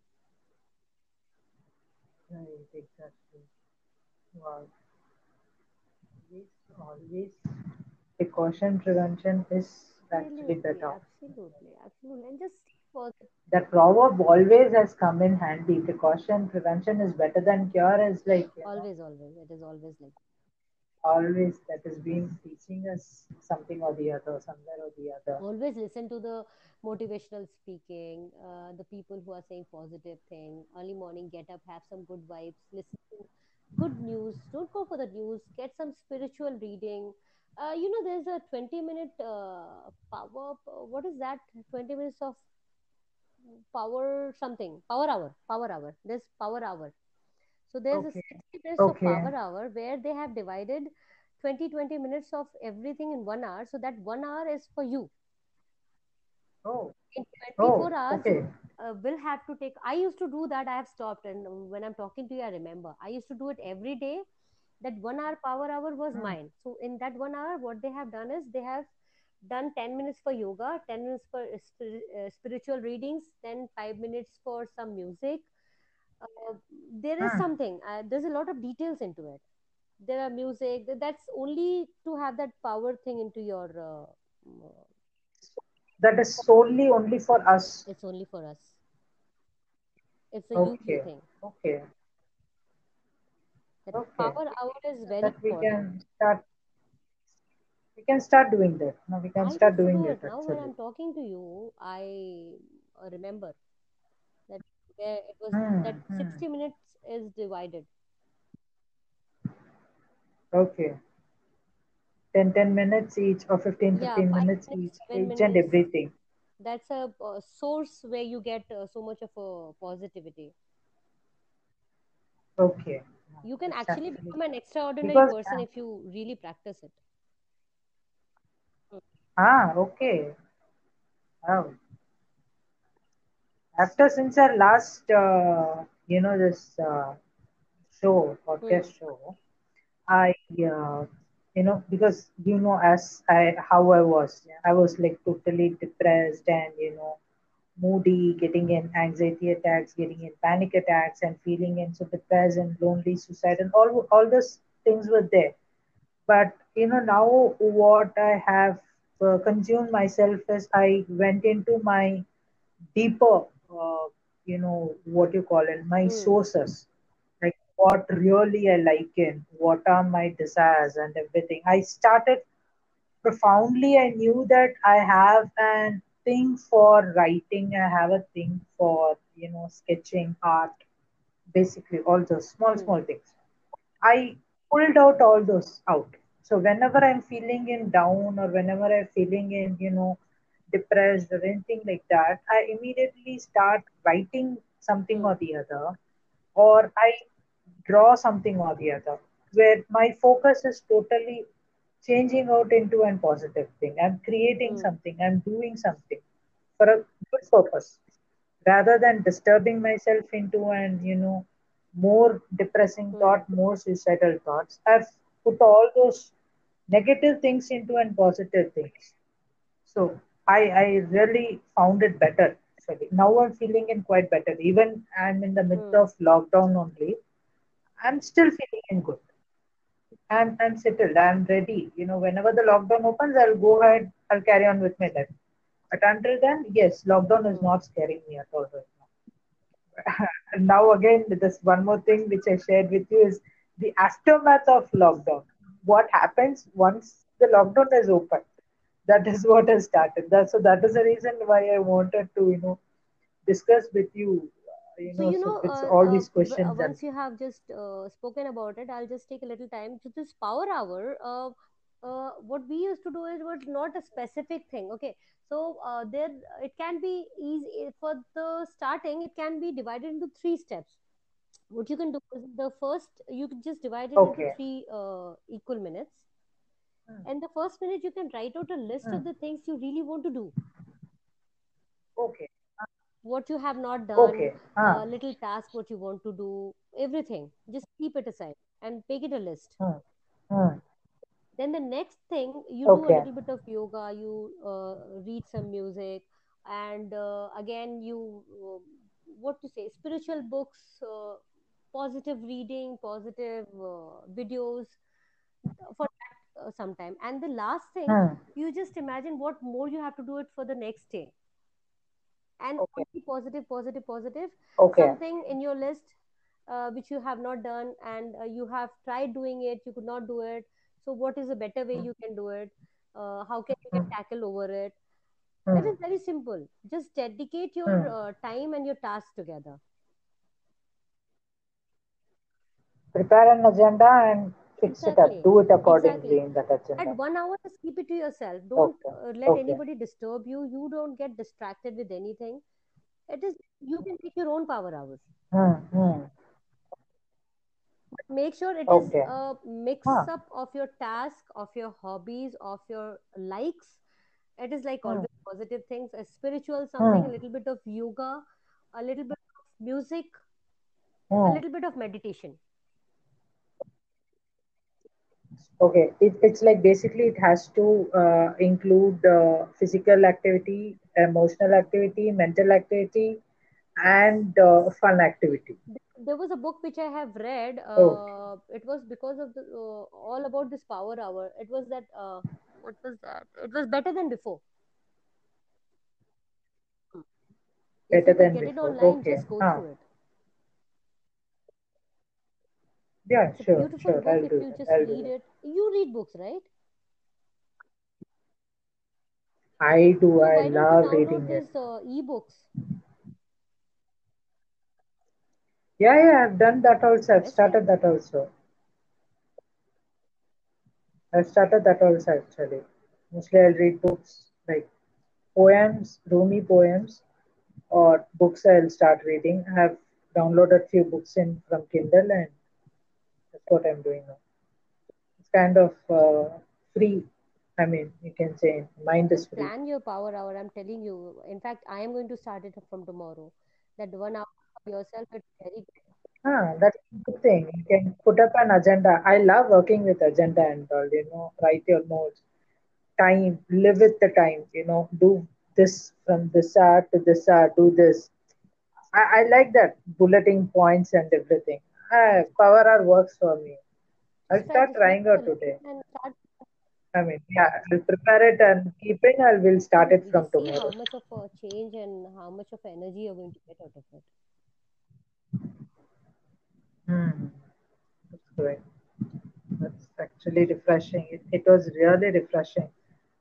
Speaker 1: Right exactly wow yes always precaution prevention is actually
Speaker 2: absolutely
Speaker 1: better.
Speaker 2: absolutely absolutely. And just positive
Speaker 1: That proverb always has come in handy. Precaution, prevention is better than cure is like, you know,
Speaker 2: always always. It is always like
Speaker 1: always that has been teaching us something or the other, somewhere or the other.
Speaker 2: always listen to the motivational speaking uh, the people who are saying positive thing. Early morning get up have some good vibes listen to good news. Don't go for the news. Get some spiritual reading. Uh, you know there's a 20 minute uh, power what is that? 20 minutes of power something. Power hour power hour. There's power hour. So there's a
Speaker 1: Okay,
Speaker 2: 60 of power hour where they have divided 20 20 minutes of everything in one hour. So that one hour is for you.
Speaker 1: Oh,
Speaker 2: in
Speaker 1: oh,
Speaker 2: 24 hours
Speaker 1: okay.
Speaker 2: uh, will have to take i used to do that. I have stopped. And when i'm talking to you i remember. I used to do it every day. That one hour power hour was
Speaker 1: Hmm,
Speaker 2: mine. So in that one hour what they have done is they have done 10 minutes for yoga 10 minutes for uh, uh, spiritual readings then 5 minutes for some music uh, there is
Speaker 1: hmm.
Speaker 2: something uh, there's a lot of details into it there are music that's only to have that power thing into your uh,
Speaker 1: That is solely only for us.
Speaker 2: it's only for us it's a
Speaker 1: Okay,
Speaker 2: thing
Speaker 1: okay,
Speaker 2: that
Speaker 1: okay.
Speaker 2: power hour is very
Speaker 1: That we
Speaker 2: important
Speaker 1: can start. We can start doing that. No, we can
Speaker 2: i
Speaker 1: start doing it
Speaker 2: now when i'm talking to you i remember where it was that
Speaker 1: Hmm, hmm.
Speaker 2: 60 minutes is divided
Speaker 1: Okay. 10, 10 minutes each or 15,
Speaker 2: yeah
Speaker 1: 15
Speaker 2: 5
Speaker 1: minutes each,
Speaker 2: 7
Speaker 1: each and everything.
Speaker 2: that's a uh, source where you get uh, so much of a positivity
Speaker 1: Okay.
Speaker 2: You can
Speaker 1: That's
Speaker 2: actually become an extraordinary
Speaker 1: because
Speaker 2: person
Speaker 1: uh,
Speaker 2: if you really practice it
Speaker 1: ah okay. Oh, after since our last uh, you know this uh, show
Speaker 2: hmm.
Speaker 1: podcast show, I uh, you know because you know as I how I was I was like totally depressed and you know moody, getting in anxiety attacks, getting in panic attacks, and feeling in so depressed and lonely, suicide, and all all those things were there. But you know now what I have uh, consumed myself is I went into my deeper, uh, you know what you call it, my
Speaker 2: Hmm.
Speaker 1: sources, like what really I like in, what are my desires and everything. I started profoundly i knew that i have an thing for writing i have a thing for you know sketching art basically all those small
Speaker 2: Hmm.
Speaker 1: small things i pulled out all those out so whenever i'm feeling in down or whenever i'm feeling in you know depressed or anything like that i immediately start writing something or the other or I draw something or the other, where my focus is totally changing out into a positive thing. I'm creating
Speaker 2: Hmm.
Speaker 1: something, I'm doing something for a good purpose rather than disturbing myself into and you know more depressing
Speaker 2: Hmm.
Speaker 1: thought, more suicidal thoughts. I've put all those negative things into and positive things. So I I really found it better. Actually. Now I'm feeling in quite better. Even I'm in the midst
Speaker 2: Hmm.
Speaker 1: of lockdown only I'm still feeling in good. I'm I'm settled. I'm ready. You know, whenever the lockdown opens, I'll go ahead. I'll carry on with my life. But until then, yes, lockdown is
Speaker 2: Hmm.
Speaker 1: not scaring me at all right now. <laughs> now again, this one more thing which I shared with you is the aftermath of lockdown. What happens once the lockdown is open? That is what has started. That so that is the reason why I wanted to you know discuss with you. Uh, you
Speaker 2: so
Speaker 1: know, so
Speaker 2: know
Speaker 1: with
Speaker 2: uh,
Speaker 1: all
Speaker 2: uh,
Speaker 1: these
Speaker 2: w- uh,
Speaker 1: questions and
Speaker 2: you have just uh, spoken about it i'll just take a little time to this power hour uh, uh, what we used to do is was not a specific thing okay so uh, there it can be easy for the starting it can be divided into three steps what you can do is the first you can just divide it into three uh, equal minutes and the first minute you can write out a list
Speaker 1: hmm,
Speaker 2: of the things you really want to do
Speaker 1: okay.
Speaker 2: what you have not done
Speaker 1: Okay. Ah.
Speaker 2: a little task what you want to do everything just keep it aside and make it a list
Speaker 1: Hmm. Hmm.
Speaker 2: then the next thing you do a little bit of yoga you uh, read some music and uh, again you uh, what to say spiritual books uh, positive reading positive uh, videos for uh, sometime and the last thing
Speaker 1: Hmm.
Speaker 2: you just imagine what more you have to do it for the next day and
Speaker 1: Okay.
Speaker 2: positive positive positive
Speaker 1: Okay.
Speaker 2: something in your list uh, which you have not done and uh, you have tried doing it you could not do it so what is a better way you can do it uh, how can you can
Speaker 1: Hmm.
Speaker 2: tackle over it it
Speaker 1: Hmm.
Speaker 2: is very simple just dedicate your
Speaker 1: Hmm.
Speaker 2: uh, time and your task together
Speaker 1: Prepare an agenda and fix it up. Do it accordingly
Speaker 2: exactly
Speaker 1: in that
Speaker 2: at one hour just keep it to yourself don't
Speaker 1: Okay.
Speaker 2: uh, let
Speaker 1: Okay.
Speaker 2: anybody disturb you you don't get distracted with anything it is you can take your own power hours
Speaker 1: Hmm. Hmm.
Speaker 2: but make sure it is
Speaker 1: Okay.
Speaker 2: a mix
Speaker 1: Huh.
Speaker 2: up of your task of your hobbies of your likes it is like
Speaker 1: Hmm.
Speaker 2: always positive things a spiritual something a
Speaker 1: Hmm.
Speaker 2: little bit of yoga a little bit of music a
Speaker 1: Hmm.
Speaker 2: little bit of meditation
Speaker 1: Okay. It, it's like basically it has to uh, include uh, physical activity, emotional activity, mental activity, and uh, fun activity.
Speaker 2: there was a book which i have read uh, it was because of the uh, all about this power hour it was that uh, what was that it was better than before
Speaker 1: Better than
Speaker 2: get it
Speaker 1: before.
Speaker 2: online
Speaker 1: Okay.
Speaker 2: just go
Speaker 1: Huh.
Speaker 2: through it
Speaker 1: Yeah.
Speaker 2: it's
Speaker 1: Sure.
Speaker 2: beautiful
Speaker 1: Sure.
Speaker 2: book
Speaker 1: I'll
Speaker 2: if
Speaker 1: do
Speaker 2: you just
Speaker 1: I'll
Speaker 2: read it you read books right
Speaker 1: I do.
Speaker 2: so
Speaker 1: I
Speaker 2: why don't you
Speaker 1: love reading
Speaker 2: these uh, ebooks
Speaker 1: Yeah, yeah, I've done that also. I've started that also. I've started that also actually. Mostly I'll read books like poems, Rumi poems, or books I'll start reading. I have downloaded few books in from Kindle and that's what I'm doing now. It's kind of uh, free. I mean, you can say mind is free.
Speaker 2: plan your power hour i'm telling you in fact i am going to start it from tomorrow that one hour for yourself it's very good
Speaker 1: Ah, that's a good thing. You can put up an agenda. I love working with agenda and all, you know, write your notes. time, live with the time, you know, do this from this hour to this hour, do this. I, I like that bulleting points and everything. Power hour works for me. I'll start trying
Speaker 2: it
Speaker 1: out today. I mean, yeah, I'll prepare it and keep keeping, I will start it from
Speaker 2: see how much of a change and how much of energy you're going to get out of it
Speaker 1: Hmm, that's great. That's actually refreshing. It, it was really refreshing.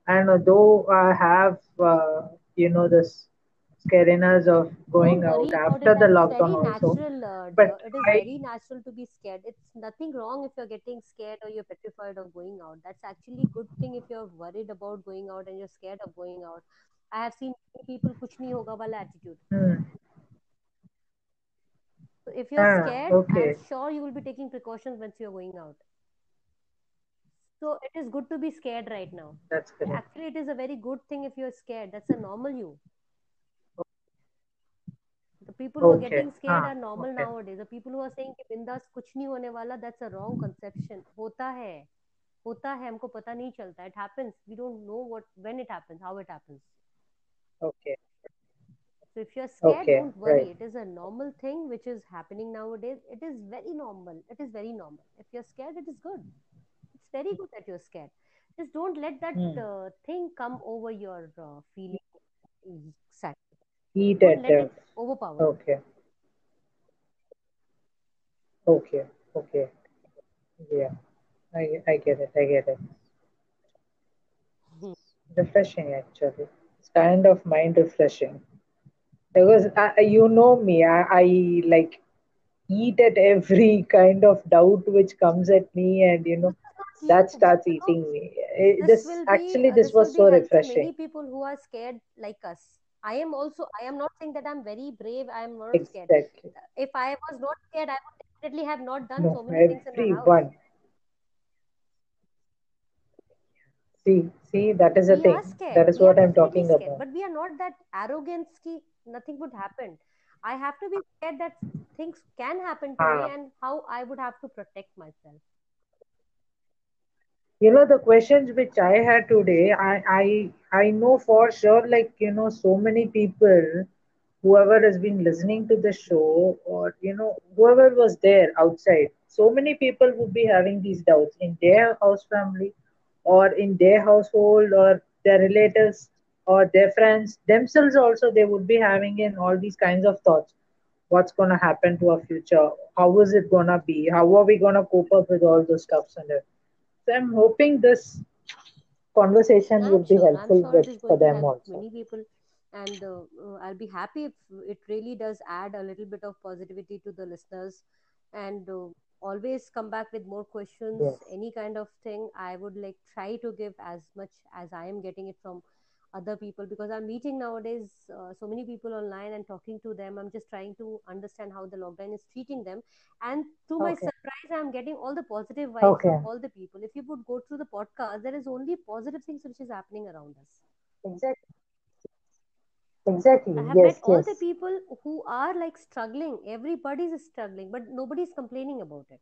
Speaker 1: And though I have, uh, you know, this scariness of going out after the lockdown
Speaker 2: very
Speaker 1: also,
Speaker 2: natural uh,
Speaker 1: but
Speaker 2: it is
Speaker 1: I
Speaker 2: very natural to be scared. It's nothing wrong if you're getting scared or you're petrified of going out. That's actually good thing if you're worried about going out and you're scared of going out. I have seen people kuch nahi hoga wala attitude.
Speaker 1: Hmm.
Speaker 2: so if you're
Speaker 1: Ah,
Speaker 2: scared i'm sure you will be taking precautions once you're going out. So it is good to be scared right now.
Speaker 1: That's correct.
Speaker 2: actually it is a very good thing if you're scared. That's a normal you the people who are
Speaker 1: Okay.
Speaker 2: getting scared
Speaker 1: Ah,
Speaker 2: are normal
Speaker 1: okay.
Speaker 2: nowadays the people who are saying कि बिंदास कुछ नहीं होने वाला that's a wrong conception होता है होता है हमको पता नहीं चलता it happens we don't know what when it happens how it happens
Speaker 1: Okay.
Speaker 2: so if you're scared
Speaker 1: Okay.
Speaker 2: don't worry
Speaker 1: Right.
Speaker 2: it is a normal thing which is happening nowadays it is very normal it is very normal if you're scared it is good it's very good that you're scared just don't let that
Speaker 1: Hmm.
Speaker 2: uh, thing come over your uh, feeling exactly
Speaker 1: Eat
Speaker 2: don't
Speaker 1: at them.
Speaker 2: it overpower
Speaker 1: Okay. Okay. Okay. Yeah. I I get it. I get it. Refreshing actually. It's kind of mind refreshing. Because I, you know me, I, I like eat at every <laughs> kind of doubt which comes at me, and you know
Speaker 2: is not you
Speaker 1: that starts eating me.
Speaker 2: This
Speaker 1: This
Speaker 2: be
Speaker 1: actually
Speaker 2: uh,
Speaker 1: this
Speaker 2: this
Speaker 1: was so refreshing.
Speaker 2: many people who are scared like us i am also i am not saying that i'm very brave i am not scared. If i was not scared i would definitely have not done
Speaker 1: No,
Speaker 2: so many things in my house.
Speaker 1: See, see, that is the thing. That
Speaker 2: scared.
Speaker 1: is
Speaker 2: we
Speaker 1: what I'm talking
Speaker 2: scared.
Speaker 1: about.
Speaker 2: but we are not that arrogant ki nothing would happen. I have to be scared that things can happen to me
Speaker 1: Ah,
Speaker 2: and how i would have to protect myself
Speaker 1: you know the questions which I had today, I I I know for sure, like you know, so many people, whoever has been listening to the show, or you know, whoever was there outside, so many people would be having these doubts in their house family, or in their household, or their relatives. or their friends themselves also they would be having in all these kinds of thoughts. What's going to happen to our future? How is it going to be? How are we going to cope up with all those stuffs and it so i'm hoping this conversation
Speaker 2: I'm
Speaker 1: be
Speaker 2: sure. I'm
Speaker 1: helpful
Speaker 2: sure
Speaker 1: with for them also
Speaker 2: many people, and uh, uh, I'll be happy if it really does add a little bit of positivity to the listeners, and uh, always come back with more questions.
Speaker 1: yes
Speaker 2: Any kind of thing, I would like try to give as much as I am getting it from other people because I'm meeting nowadays uh, so many people online and talking to them. I'm just trying to understand how the lockdown is treating them, and to my surprise, I'm getting all the positive vibes from all the people. If you would go through the podcast, there is only positive things which is happening around us.
Speaker 1: exactly Exactly.
Speaker 2: I have met
Speaker 1: yes
Speaker 2: all the people who are like struggling. Everybody's struggling, but nobody's complaining about it.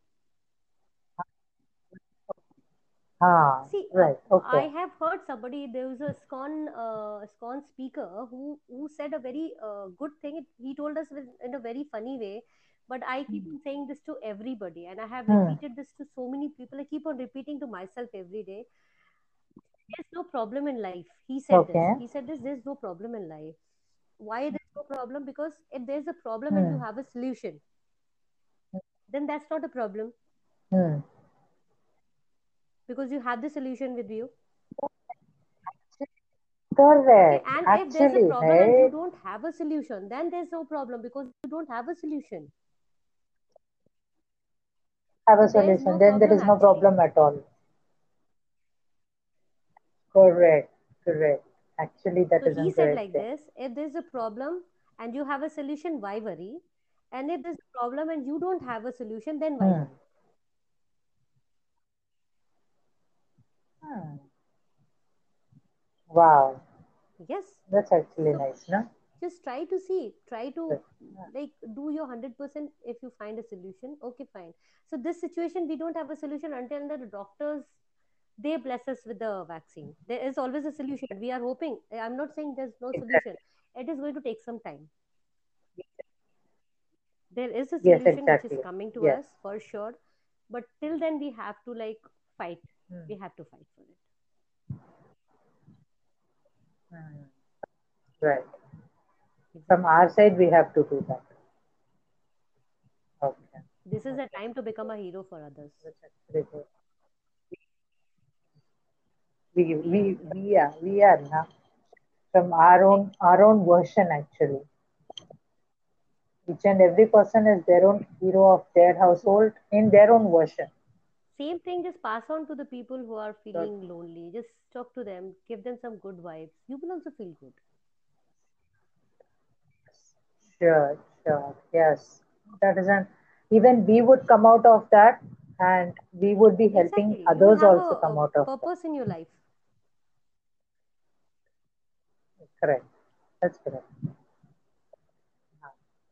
Speaker 1: Ah
Speaker 2: See,
Speaker 1: right okay
Speaker 2: I have heard somebody. There was a ISKCON uh, ISKCON speaker who who said a very uh, good thing. He told us with, in a very funny way, but I keep on saying this to everybody, and I have
Speaker 1: hmm.
Speaker 2: repeated this to so many people. I keep on repeating to myself every day. There's no problem in life. He said this. He said this. There's no problem in life. Why there's no problem? Because if there's a problem and you
Speaker 1: hmm.
Speaker 2: have a solution, then that's not a problem
Speaker 1: Hmm.
Speaker 2: Because you have the solution with you. Okay
Speaker 1: correct
Speaker 2: and if there's a
Speaker 1: actually
Speaker 2: problem and you don't have a solution then there's no problem because you don't have a solution.
Speaker 1: Have a solution
Speaker 2: no
Speaker 1: then there is no
Speaker 2: actually
Speaker 1: problem at all. Correct correct. Actually that
Speaker 2: so
Speaker 1: is
Speaker 2: he said like this if there's a problem and you have a solution why worry? And if there's a problem and you don't have a solution then why
Speaker 1: hmm. Hmm. wow.
Speaker 2: Yes.
Speaker 1: That's actually
Speaker 2: so
Speaker 1: nice no?
Speaker 2: Just try to see try to like do your 100% if you find a solution. Okay fine. So this situation we don't have a solution until the doctors they bless us with the vaccine. There is always a solution. We are hoping i'm not saying there's no solution. It is going to take some time. There is a
Speaker 1: yes
Speaker 2: solution which is coming to
Speaker 1: yes.
Speaker 2: us for sure. But till then we have to like fight
Speaker 1: hmm.
Speaker 2: we have to fight for it.
Speaker 1: Hmm. right. From our side we have to do that. Okay.
Speaker 2: This is a time to become a hero for others.
Speaker 1: That's actually good we we we are we are now from our own our own version actually. Each and every person is their own hero of their household in their own version
Speaker 2: same thing just pass on to the people who are feeling lonely. Just talk to them give them some good vibes. You will also feel good.
Speaker 1: Sure sure. Yes. That is an even we would come out of that and we would be helping
Speaker 2: exactly.
Speaker 1: Others also
Speaker 2: a,
Speaker 1: come out of that.
Speaker 2: purpose in your life.
Speaker 1: Correct. That's correct.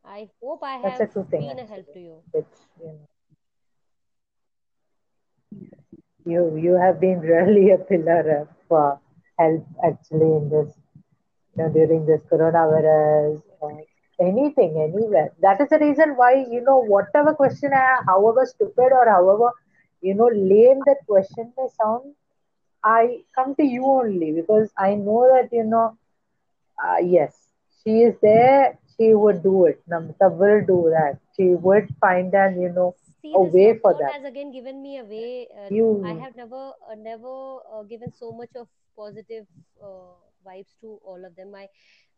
Speaker 2: I hope i
Speaker 1: that's a
Speaker 2: have
Speaker 1: true thing
Speaker 2: been a help to you.
Speaker 1: You know you you have been <laughs> really a pillar of uh, help actually in this you know, during this coronavirus or anything, anywhere. That is the reason why, you know, whatever question, I, however stupid or however, you know, lame that question may sound, I come to you only because I know that, you know, uh, yes, she is there, she would do it. Namita will do that. She would find and you know,
Speaker 2: see
Speaker 1: a way for that.
Speaker 2: has again given me a way uh,
Speaker 1: you, i
Speaker 2: have never uh, never uh, given so much of positive uh, vibes to all of them. My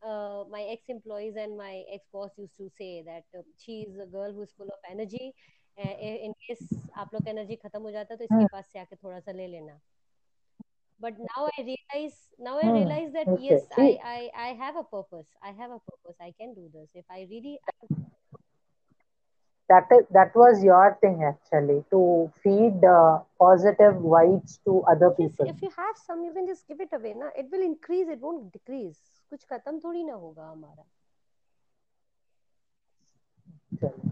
Speaker 2: uh, my ex employees and my ex boss used to say that uh, she is a girl who is full of energy in case aap log energy khatam ho jata to
Speaker 1: iske
Speaker 2: paas se aake thoda sa le lena but now i realize now i realize that
Speaker 1: okay.
Speaker 2: yes I, I i have a purpose i have a purpose i can do this. If i really I
Speaker 1: that is that was your thing actually to feed uh, positive vibes to other
Speaker 2: Yes,
Speaker 1: people
Speaker 2: if you have some, you can just give it away. Na? It will increase, it won't decrease. कुछ खत्म थोड़ी ना होगा हमारा.
Speaker 1: actually.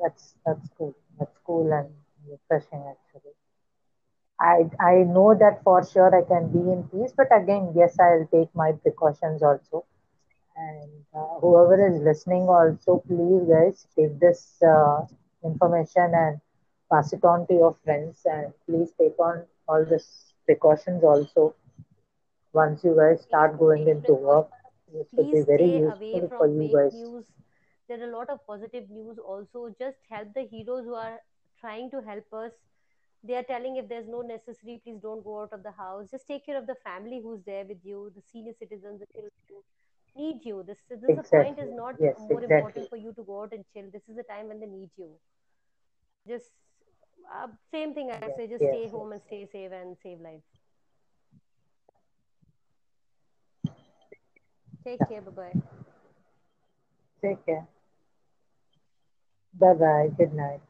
Speaker 1: that's that's cool that's cool and refreshing actually i i know that for sure i can be in peace but again yes i'll take my precautions also and uh, whoever is listening also please guys take this uh, information and pass it on to your friends. And please take on all this precautions also. Once you guys start going into work, this will be very useful for you guys.
Speaker 2: news. There are a lot of positive news also. Just help the heroes who are trying to help us. They are telling if there's no necessary please don't go out of the house. Just take care of the family who's there with you the senior citizens the children need you this this is the point is not
Speaker 1: Yes,
Speaker 2: more
Speaker 1: exactly.
Speaker 2: important for you to go out and chill this is the time when they need you just uh, same thing i
Speaker 1: Yes,
Speaker 2: say just
Speaker 1: yes,
Speaker 2: stay home and stay safe and save lives take
Speaker 1: Yeah.
Speaker 2: care bye bye
Speaker 1: Take care. Bye bye. Good night.